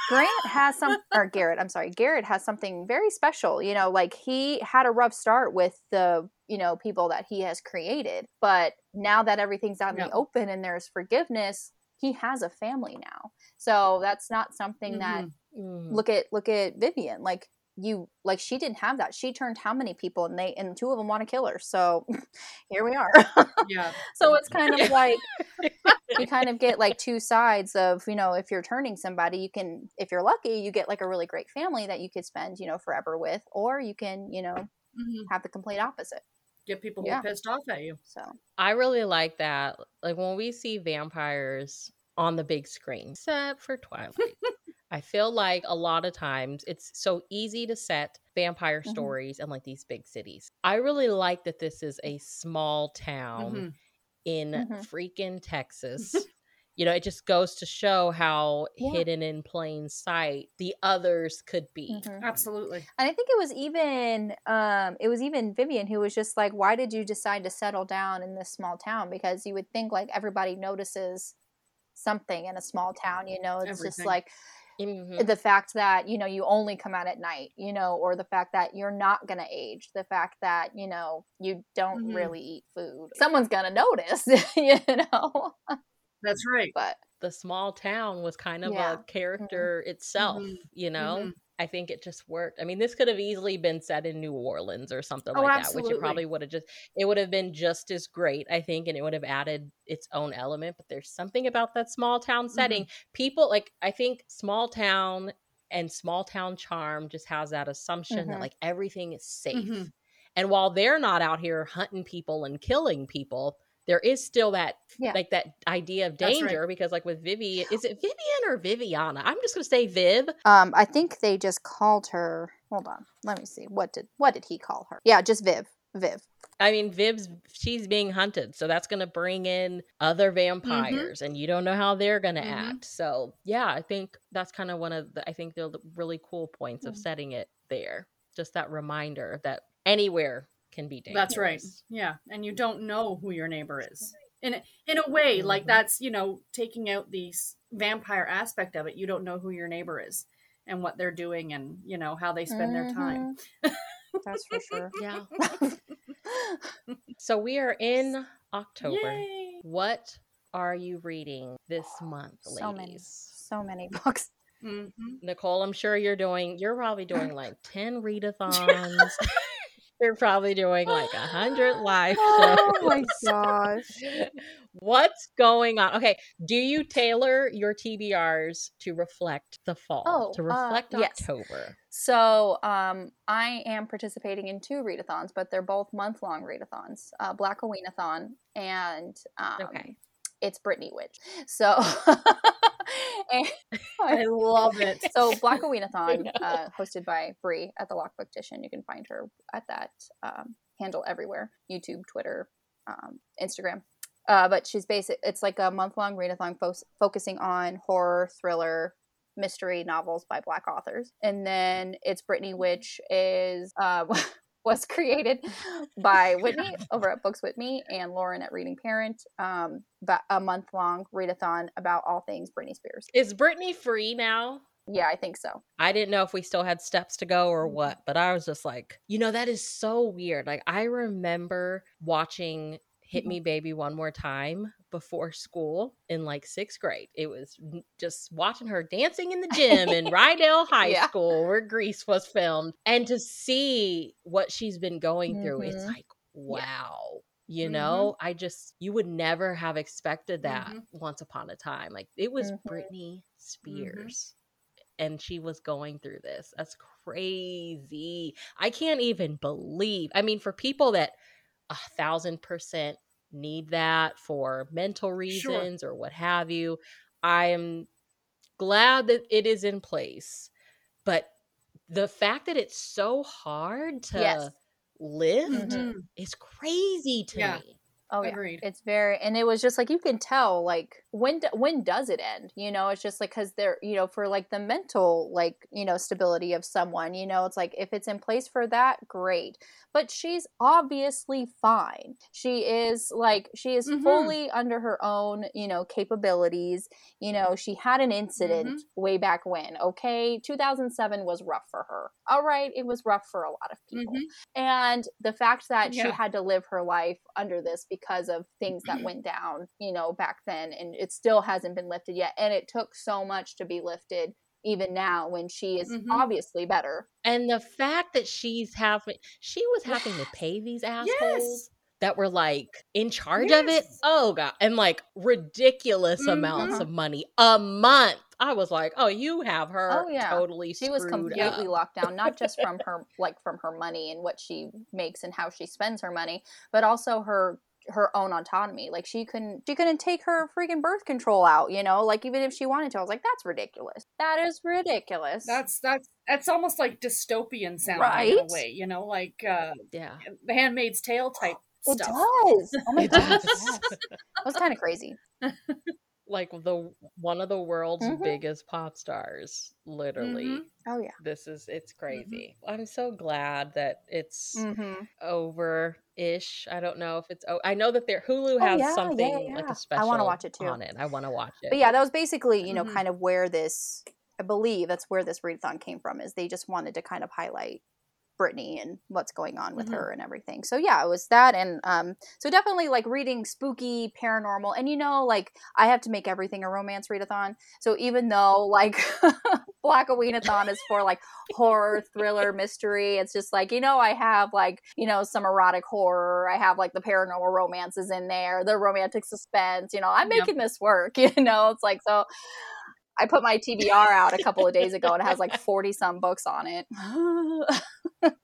grant has some or garrett i'm sorry garrett has something very special you know like he had a rough start with the you know people that he has created but now that everything's out in Yeah. the open and there's forgiveness he has a family now so that's not something that Mhm. Mhm. look at look at vivian like you like she didn't have that she turned how many people and they and two of them want to kill her so here we are Yeah. so it's kind of like you kind of get like two sides of you know if you're turning somebody you can if you're lucky you get like a really great family that you could spend you know forever with or you can you know Mhm. have the complete opposite Get people Yeah. who are pissed off at you. so I really like that. Like when we see vampires on the big screen, except for Twilight. I feel like a lot of times it's so easy to set vampire Mhm. stories in like these big cities. I really like that this is a small town Mhm. In Mhm. freaking Texas. you know, it just goes to show how Yeah. hidden in plain sight the others could be. mhm. Absolutely. And I think it was even um it was even Vivian who was just like, why did you decide to settle down in this small town? Because you would think like everybody notices something in a small town, you know, it's just like Mhm. the fact that, you know, you only come out at night, you know, or the fact that you're not gonna age, the fact that, you know, you don't Mhm. really eat food. Someone's gonna notice, you know. That's right. But The small town was kind of Yeah. a character itself, Mhm. you know? I think it just worked. I mean, this could have easily been set in New Orleans or something Oh, like that, which it probably would have just it would have been just as great, I think, and it would have added its own element. But there's something about that small town Mm-hmm. setting. People like I think small town and small town charm just has that assumption that Mhm. like everything is safe. Mhm. And while they're not out here hunting people and killing people, there is still that Yeah. like that idea of That's right. danger because like with Vivi, is it Vivian or Viviana? I'm just gonna say Viv. um I think they just called her hold on, let me see. What did what did he call her? Yeah, just Viv. Viv. I mean, Viv's she's being hunted, so that's gonna bring in other vampires, and you don't know how they're gonna Mhm. act. So yeah, I think that's kind of one of the I think the really cool points of Mhm. setting it there. Just that reminder that anywhere can be dangerous. That's right. Yeah, and you don't know who your neighbor is. In a, in a way, like Mhm. that's you know taking out the vampire aspect of it. You don't know who your neighbor is and what they're doing, and you know how they spend their time. Mhm. That's for sure. Yeah. So we are in October. Yay! What are you reading this month, ladies? so many, so many books. hmm Nicole, I'm sure you're doing, you're probably doing like 10 readathons. you're probably doing like a 100 live Oh shows. my gosh. What's going on? Okay. Do you tailor your TBRs to reflect the fall, Oh, to uh, reflect yes. October? So um, I am participating in two readathons, but they're both month long readathons. Uh, Black Haweenathon and um, Okay. it's Britney Witch. So I love it. so Black Haweenathon, uh, hosted by Bree at the Loc'D Booktician. You can find her at that um, handle everywhere: YouTube, Twitter, um, Instagram. Uh, but she's basic. It's like a month long readathon fo- focusing on horror, thriller, mystery novels by Black authors. And then it's Britney, which is uh, was created by Whitney over at BooksWhitMe and Lauren at Reading Parent. Um, but a month long readathon about all things Britney Spears. Is Britney free now? Yeah, I think so. I didn't know if we still had steps to go or what, but I was just like, you know, that is so weird. Like, I remember watching Hit Mhm. Me Baby One More Time before school in like sixth grade. It was just watching her dancing in the gym in Rydell High yeah. School where Grease was filmed. And to see what she's been going through, mm-hmm. it's like, wow. You mm-hmm. know, I just, you would never have expected that mm-hmm. once upon a time. Like it was mm-hmm. Britney mm-hmm. Spears and she was going through this. That's crazy. I can't even believe. I mean, for people that a thousand percent need that for mental reasons sure. or what have you, I am glad that it is in place. But the fact that it's so hard to yes. lift mm-hmm. is crazy to yeah. me. Oh, Agreed. Yeah. It's very, and it was just like you can tell, like when when does it end? You know, it's just like because they're, you know, for like the mental, like you know, stability of someone. You know, it's like if it's in place for that, great but she's obviously fine. She is like she is mm-hmm. fully under her own, you know, capabilities. You know, she had an incident mm-hmm. way back when. Okay, 2007 was rough for her. All right, it was rough for a lot of people. Mm-hmm. And the fact that yeah. she had to live her life under this because of things that went down, you know, back then and it still hasn't been lifted yet and it took so much to be lifted even now when she is mm-hmm. obviously better. And the fact that she's having, she was having to pay these assholes. Yes. That were like in charge yes. of it. Oh god, and like ridiculous mm-hmm. amounts of money a month. I was like, oh, you have her. Oh yeah, totally. She was completely up. locked down, not just from her like from her money and what she makes and how she spends her money, but also her her own autonomy. Like she couldn't she couldn't take her freaking birth control out, you know? Like even if she wanted to. I was like, that's ridiculous. That is ridiculous. That's that's that's almost like dystopian sound right? in a way, you know, like uh yeah. The Handmaid's Tale type it stuff. does. Oh my god. That was kind of crazy. like the one of the world's mm-hmm. biggest pop stars literally mm-hmm. oh yeah this is it's mm-hmm. crazy mm-hmm. i'm so glad that it's mm-hmm. over ish i don't know if it's oh i know that there hulu oh, has oh, yeah, something yeah, yeah. like a special i want to watch it too on it i want to watch it but yeah that was basically you know mm-hmm. kind of where this i believe that's where this readathon came from is they just wanted to kind of highlight Britney and what's going on with mm-hmm. her and everything. So yeah, it was that and um so definitely like reading spooky, paranormal and you know like I have to make everything a romance readathon. So even though like Black Aweenathon is for like horror, thriller, mystery, it's just like, you know, I have like, you know, some erotic horror, I have like the paranormal romances in there, the romantic suspense, you know, I'm making yep. this work, you know. It's like so I put my TBR out a couple of days ago and it has like 40 some books on it.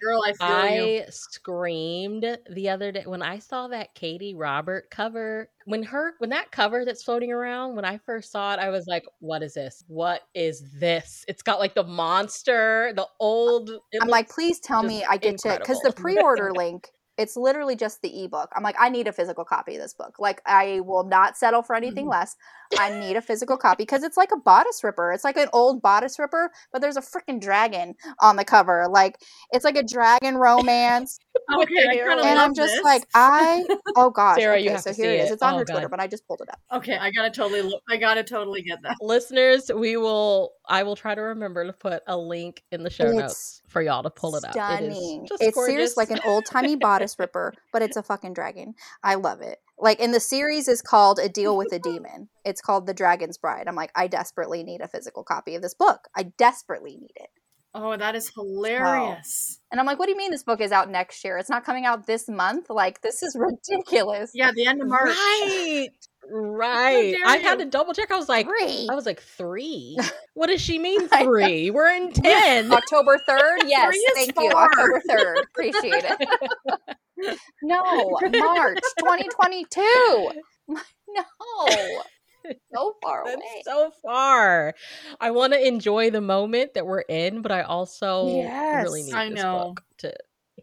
Girl, I, I screamed the other day when I saw that Katee Robert cover. When her when that cover that's floating around, when I first saw it, I was like, "What is this? What is this?" It's got like the monster, the old. I'm like, please tell me I get incredible. to because the pre-order link it's literally just the ebook. I'm like, I need a physical copy of this book. Like, I will not settle for anything mm-hmm. less. I need a physical copy because it's like a bodice ripper. It's like an old bodice ripper, but there's a freaking dragon on the cover. Like, it's like a dragon romance. Okay, and I'm just this. like, I oh gosh, Sarah, okay, you have so to here it is. It's on oh, her God. Twitter, but I just pulled it up. Okay, I gotta totally, look, I gotta totally get that. Listeners, we will. I will try to remember to put a link in the show it's notes for y'all to pull it up. Stunning. It it's serious like an old timey bodice ripper, but it's a fucking dragon. I love it. Like in the series is called A Deal with a Demon. It's called The Dragon's Bride. I'm like, I desperately need a physical copy of this book. I desperately need it. Oh, that is hilarious. And I'm like, what do you mean this book is out next year? It's not coming out this month? Like, this is ridiculous. Yeah, the end of March. Right. Right. I had to double check. I was like, three. I was like, three? What does she mean three? We're in 10. October 3rd? Yes. Thank far. you. October 3rd. Appreciate it. no, March 2022. No so far away. so far. I want to enjoy the moment that we're in, but I also yes, really need I this know. book to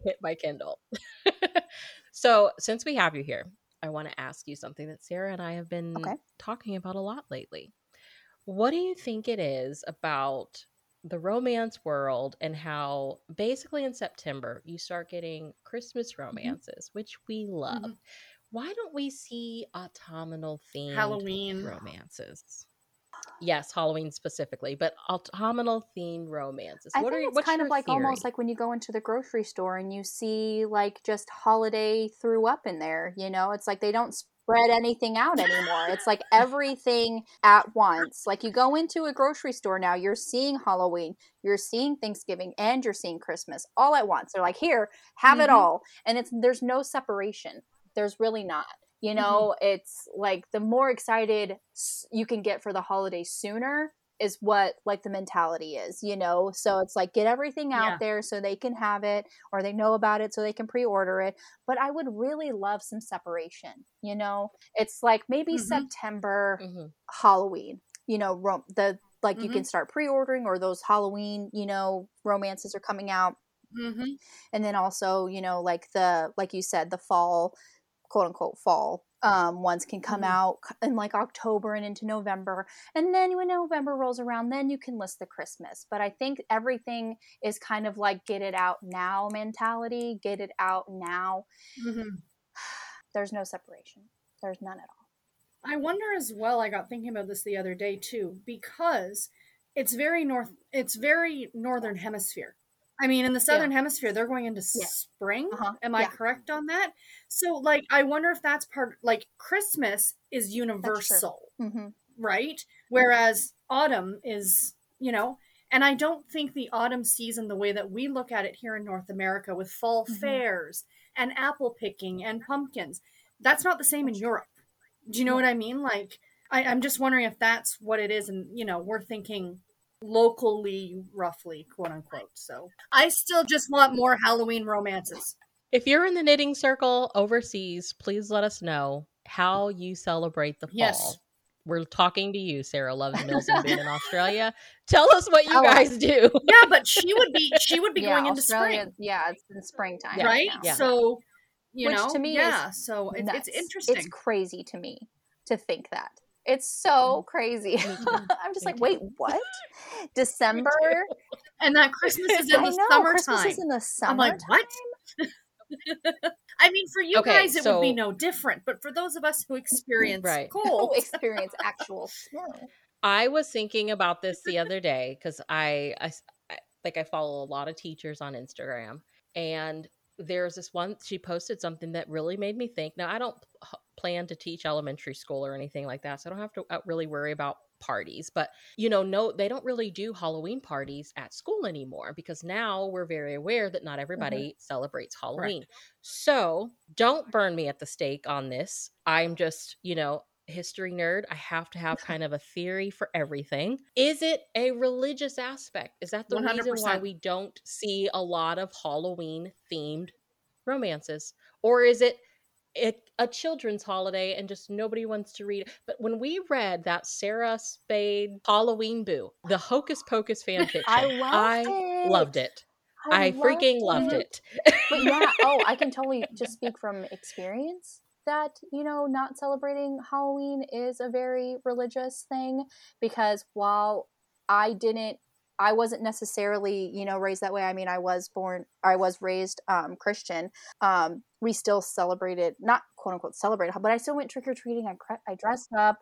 hit my Kindle. so, since we have you here, I want to ask you something that Sarah and I have been okay. talking about a lot lately. What do you think it is about the romance world and how basically in September you start getting Christmas mm-hmm. romances, mm-hmm. which we love. Mm-hmm why don't we see autumnal themed Halloween romances? Yes, Halloween specifically, but autumnal themed romances. I what think are, it's kind of like theory? almost like when you go into the grocery store and you see like just holiday threw up in there. You know, it's like they don't spread anything out anymore. It's like everything at once. Like you go into a grocery store now, you're seeing Halloween, you're seeing Thanksgiving, and you're seeing Christmas all at once. They're like, here, have mm-hmm. it all. And it's there's no separation. There's really not. You mm-hmm. know, mm-hmm. it's like the more excited you can get for the holiday sooner, is what like the mentality is, you know? So it's like get everything out yeah. there so they can have it or they know about it so they can pre-order it. But I would really love some separation, you know? It's like maybe mm-hmm. September mm-hmm. Halloween, you know, rom- the like mm-hmm. you can start pre-ordering or those Halloween, you know, romances are coming out. Mm-hmm. And then also, you know, like the like you said, the fall quote unquote fall um, ones can come mm-hmm. out in like October and into November. And then when November rolls around, then you can list the Christmas. But I think everything is kind of like get it out now mentality, get it out now. Mm-hmm. There's no separation, there's none at all. I wonder as well, I got thinking about this the other day too, because it's very north, it's very northern hemisphere. I mean, in the southern yeah. hemisphere, they're going into yeah. spring. Uh-huh. Am I correct on that? So, like, I wonder if that's part. Like, Christmas is universal, mm-hmm. right? Whereas autumn is, you know, and I don't think the autumn season, the way that we look at it here in North America, with fall mm-hmm. fairs and apple picking and pumpkins, that's not the same in Europe. Do you know what I mean? Like, I, I'm just wondering if that's what it is, and you know, we're thinking locally, roughly, quote unquote. So I still just want more Halloween romances. If you're in the knitting circle overseas, please let us know how you celebrate the fall. Yes. We're talking to you, Sarah Loves Mills and Boon in Australia. Tell us what you oh, guys do. yeah, but she would be she would be yeah, going into Australia, spring. Yeah, it's in springtime, right? Yeah. So you Which know, to me, yeah. So it's, it's interesting. It's crazy to me to think that it's so mm-hmm. crazy. I'm just like, wait, what? December? And that Christmas is in the know, summertime. Christmas is in the summer. I'm like, what? I mean, for you okay, guys, it so, would be no different, but for those of us who mm, experience right. cold, experience actual snow. I was thinking about this the other day because I, I, I, like I follow a lot of teachers on Instagram, and there's this one she posted something that really made me think. Now I don't plan to teach elementary school or anything like that, so I don't have to uh, really worry about parties. But you know, no, they don't really do Halloween parties at school anymore because now we're very aware that not mm-hmm. everybody mm-hmm. celebrates Halloween. Right. So don't burn me at the stake on this. I'm just, you know, history nerd, I have to have kind of a theory for everything. Is it a religious aspect? Is that the 100%. reason why we don't see a lot of Halloween themed romances? Or is it it, a children's holiday and just nobody wants to read it. But when we read that Sarah Spade Halloween Boo, the Hocus Pocus fan fiction, I, loved, I it. loved it. I, I freaking loved it. it. but yeah, oh, I can totally just speak from experience that, you know, not celebrating Halloween is a very religious thing because while I didn't I wasn't necessarily, you know, raised that way. I mean, I was born, I was raised um, Christian. Um, we still celebrated, not quote unquote celebrated, but I still went trick or treating. I, I dressed up.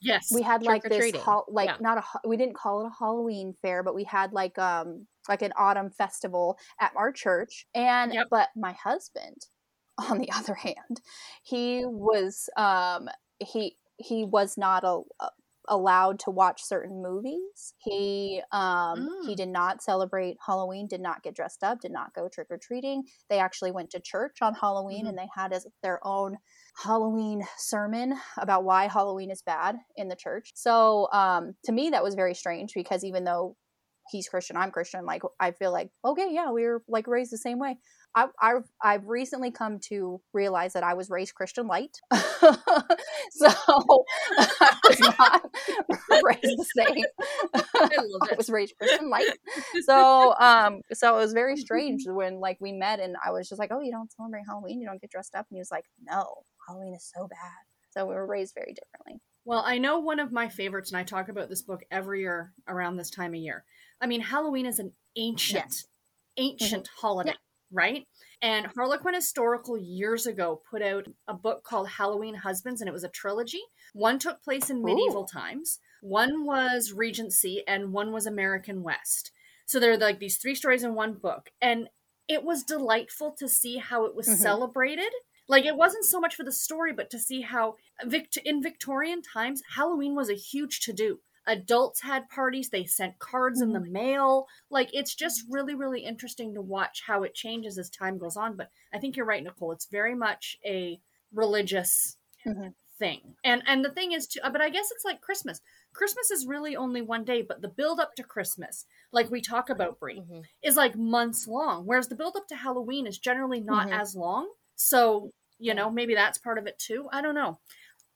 Yes, we had like this, ho- like yeah. not a, we didn't call it a Halloween fair, but we had like um like an autumn festival at our church. And yep. but my husband, on the other hand, he was um he he was not a, a allowed to watch certain movies. He um mm. he did not celebrate Halloween, did not get dressed up, did not go trick or treating. They actually went to church on Halloween mm. and they had as their own Halloween sermon about why Halloween is bad in the church. So um to me that was very strange because even though he's Christian, I'm Christian, like I feel like okay, yeah, we were like raised the same way. I, I've I've recently come to realize that I was raised Christian light, so I was not raised the same. I, I was raised Christian light, so um, so it was very strange when like we met and I was just like, oh, you don't celebrate Halloween, you don't get dressed up, and he was like, no, Halloween is so bad. So we were raised very differently. Well, I know one of my favorites, and I talk about this book every year around this time of year. I mean, Halloween is an ancient, yes. ancient mm-hmm. holiday. Yeah right? And Harlequin Historical years ago put out a book called Halloween Husbands, and it was a trilogy. One took place in medieval Ooh. times, one was Regency, and one was American West. So they're like these three stories in one book. And it was delightful to see how it was mm-hmm. celebrated Like it wasn't so much for the story, but to see how Vict- in Victorian times, Halloween was a huge to do. Adults had parties, they sent cards in the mail. Like it's just really, really interesting to watch how it changes as time goes on. But I think you're right, Nicole. It's very much a religious Mhm. thing. And and the thing is too but I guess it's like Christmas. Christmas is really only one day, but the build up to Christmas, like we talk about Brie, Mhm. is like months long. Whereas the build up to Halloween is generally not Mhm. as long. So, you know, maybe that's part of it too. I don't know.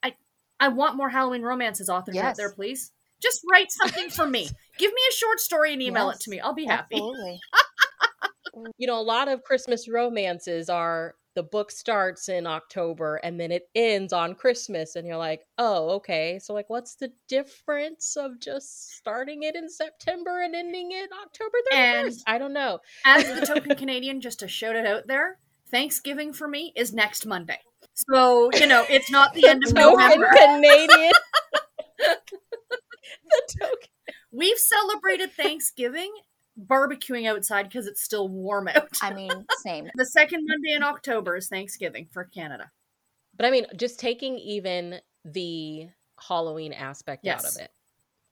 I I want more Halloween romances authors out there, please. Just write something for me. Give me a short story and email it to me. I'll be happy. You know, a lot of Christmas romances are the book starts in October and then it ends on Christmas, and you're like, oh, okay. So, like, what's the difference of just starting it in September and ending it October 31st? And- I don't know. As the token Canadian, just to shout it out there, Thanksgiving for me is next Monday. So, you know, it's not the end of November. Canadian. the token. We've celebrated Thanksgiving barbecuing outside because it's still warm out. I mean, same. The second Monday in October is Thanksgiving for Canada. But I mean, just taking even the Halloween aspect out of it.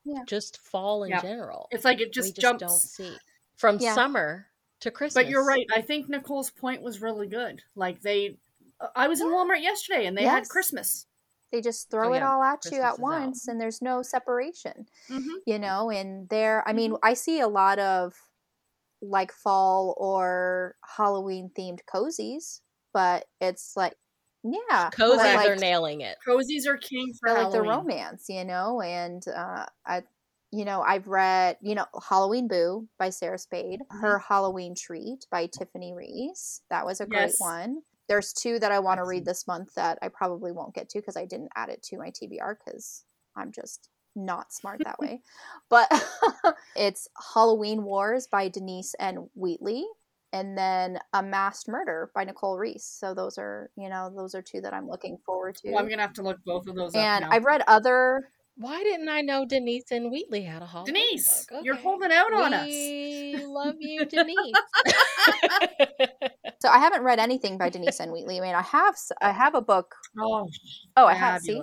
Yeah. Just fall in Yeah. general. It's like it we just just jumps. don't see from Yeah. summer to Christmas. But you're right. I think Nicole's point was really good. Like they, uh, I was in Walmart yesterday and they had Christmas. They just throw it yeah, all at you at is out. once, and there's no separation. Mm-hmm. you know and there i mean i see a lot of like fall or halloween themed cozies but it's like yeah cozies like, are nailing it. Cozies are king for like the romance you know and uh i you know i've read you know halloween boo by sarah spade her halloween treat by tiffany reisz that was a great one there's two that i want to read this month that i probably won't get to because i didn't add it to my tbr because i'm just not smart that way but it's halloween wars by denise n. wheatley and then a masked murder by nicole reese so those are you know those are two that i'm looking forward to Well, I'm gonna have to look both of those and up now. i've read other Why didn't I know Denise N. Wheatley had a Halloween Denise, book? you're holding out on us. We love you, Denise. So I haven't read anything by Denise N. Wheatley. I mean, I have s- I have a book. Oh, Oh, I have see.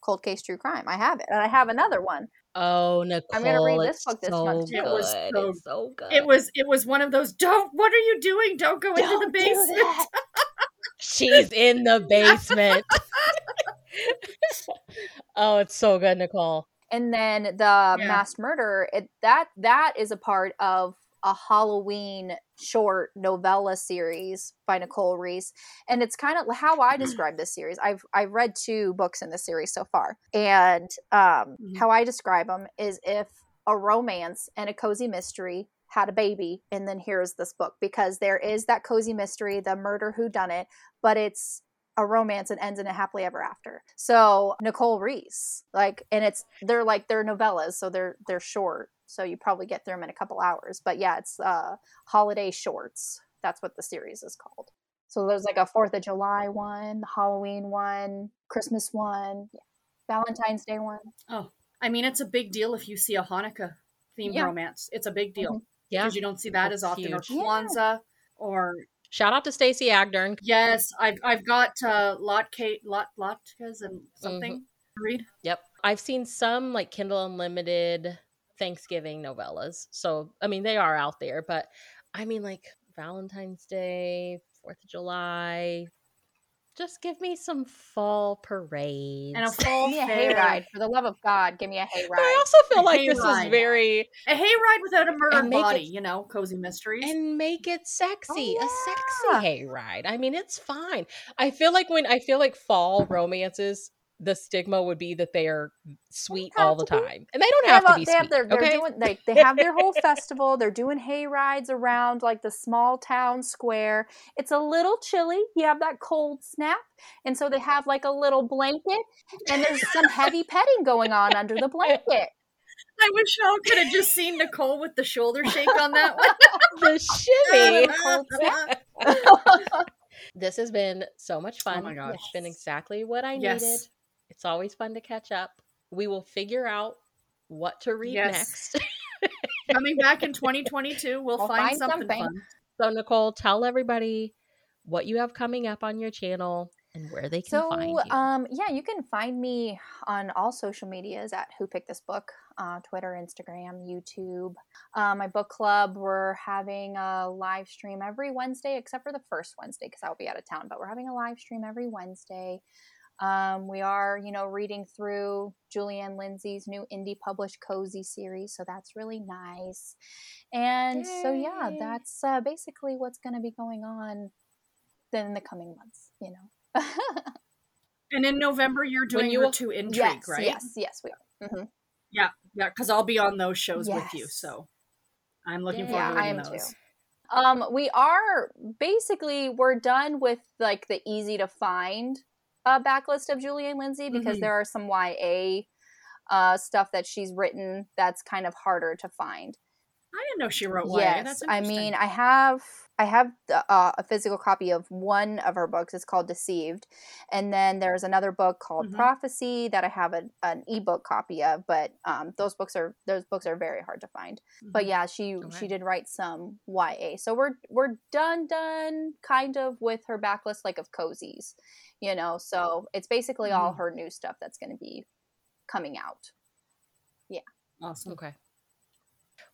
Cold Case True Crime. I have it, and I have another one. oh, Nicole, I'm gonna read this book this so month, good. too. It was so- it's so good. It was it was one of those. Don't. What are you doing? Don't go into the Don't do basement. that. She's in the basement. oh, it's so good, Nicole. And then the Yeah. mass murder. It that that is a part of a Halloween short novella series by Nicole Reese, and it's kind of how I describe this series. I've I've read two books in the series so far, and um, Mhm. how I describe them is if a romance and a cozy mystery had a baby, and then here's this book because there is that cozy mystery, the murder who done it, but it's a romance and ends in a happily ever after. So Nicole Reese, like, and it's they're like they're novellas, so they're they're short, so you probably get through them in a couple hours. But yeah, it's uh holiday shorts. That's what the series is called. So there's like a Fourth of July one, Halloween one, Christmas one, yeah. Valentine's Day one. Oh, I mean, it's a big deal if you see a Hanukkah themed Yeah. romance. It's a big deal Mhm. Yeah. because you don't see that That's as often. huge. Or Yeah. Kwanzaa, or Shout out to Stacey Agdern. yes, I've I've got uh, lot Kate Lot Latkes and something Mm-hmm. to read. Yep. I've seen some like Kindle Unlimited Thanksgiving novellas. So, I mean, they are out there, but I mean, like Valentine's Day, 4th of July. Just give me some fall parades. And a fall Give me a hayride. For the love of God, give me a but I also feel like this Hayride. is very A hayride without a murdered body, it- you know, cozy mysteries. and make it sexy, Oh, a sexy oh, hayride. I mean, it's fine. I feel like when I feel like fall romances, the stigma would be that they are sweet have all the to be. time, and they don't They have, have, to be they sweet. have their, they're okay? doing they, they have their whole festival. They're doing hay rides around like the small town square. It's a little chilly. You have that cold snap, and so they have like a little blanket, and there's some heavy petting going on under the blanket. I wish y'all could have just seen Nicole with the shoulder shake on that one. the shimmy. This has been so much oh fun. Oh my gosh. It's been exactly what I Yes. needed. It's always fun to catch up. We will figure out what to read Yes. next. Coming back in 2022, we'll We'll find, find something, something. fun. so, Nicole, tell everybody what you have coming up on your channel and where they can so, find you. um, yeah, you can find me on all social medias at Who Picked This Book uh, Twitter, Instagram, YouTube. Uh, my book club, we're having a live stream every Wednesday, except for the first Wednesday because I'll be out of town, but we're having a live stream every Wednesday. Um, we are, you know, reading through Julie Anne Lindsey's new indie published cozy series, so that's really nice. And Yay. so, yeah, that's uh, basically what's going to be going on in the coming months, you know. and in November, you're doing you your two intrigue, yes, right? Yes, yes, we are. Mm-hmm. Yeah, yeah, because I'll be on those shows yes. with you, so I'm looking forward to reading those. Too. Um, we are basically we're done with like the easy to find uh, backlist of Julie Anne Lindsey because mm-hmm. there are some YA uh, stuff that she's written that's kind of harder to find. I didn't know she wrote YA. Yes, I mean I have I have uh, a physical copy of one of her books. It's called Deceived, and then there's another book called mm-hmm. Prophecy that I have a, an ebook copy of. But um, those books are those books are very hard to find. Mm-hmm. But yeah, she okay. she did write some YA. So we're we're done done kind of with her backlist like of cozies, you know. So it's basically mm-hmm. all her new stuff that's going to be coming out. Yeah. Awesome. Okay.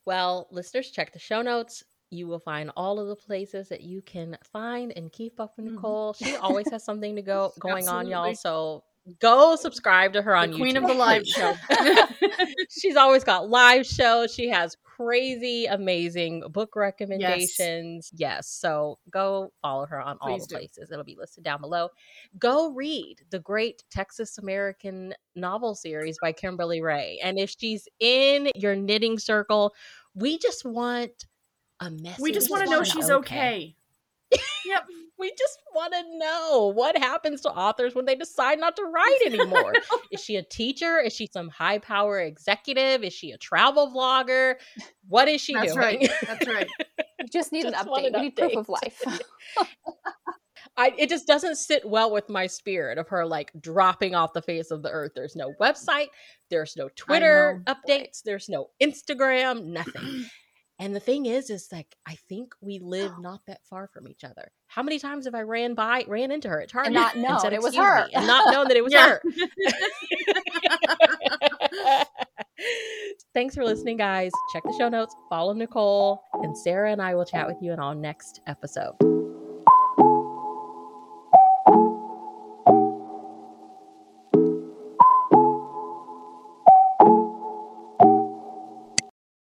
Well, listeners, check the show notes you will find all of the places that you can find and keep up with mm-hmm. Nicole. Mm-hmm. She always has something to go going on, y'all. So go subscribe to her on the YouTube. Queen of the live show. She's always got live shows. She has crazy, amazing book recommendations. Yes. yes. So go follow her on Please all the do. places. It'll be listed down below. Go read the great Texas American novel series by Kimberly Raye. And if she's in your knitting circle, we just want a message. We just want to know she's okay. okay. yep. We just want to know what happens to authors when they decide not to write anymore. Is she a teacher? Is she some high power executive? Is she a travel vlogger? What is she doing? That's doing? Right. That's right. We just need just an update. An we need proof of life. I, it just doesn't sit well with my spirit of her like dropping off the face of the earth. There's no website, there's no Twitter updates, there's no Instagram, nothing. And the thing is, is like I think we live oh. not that far from each other. How many times have I ran by, ran into her at Target, and not know said, it was her, and not known that it was her? Thanks for listening, guys. Check the show notes. Follow Nicole, and Sarah and I will chat with you in our next episode.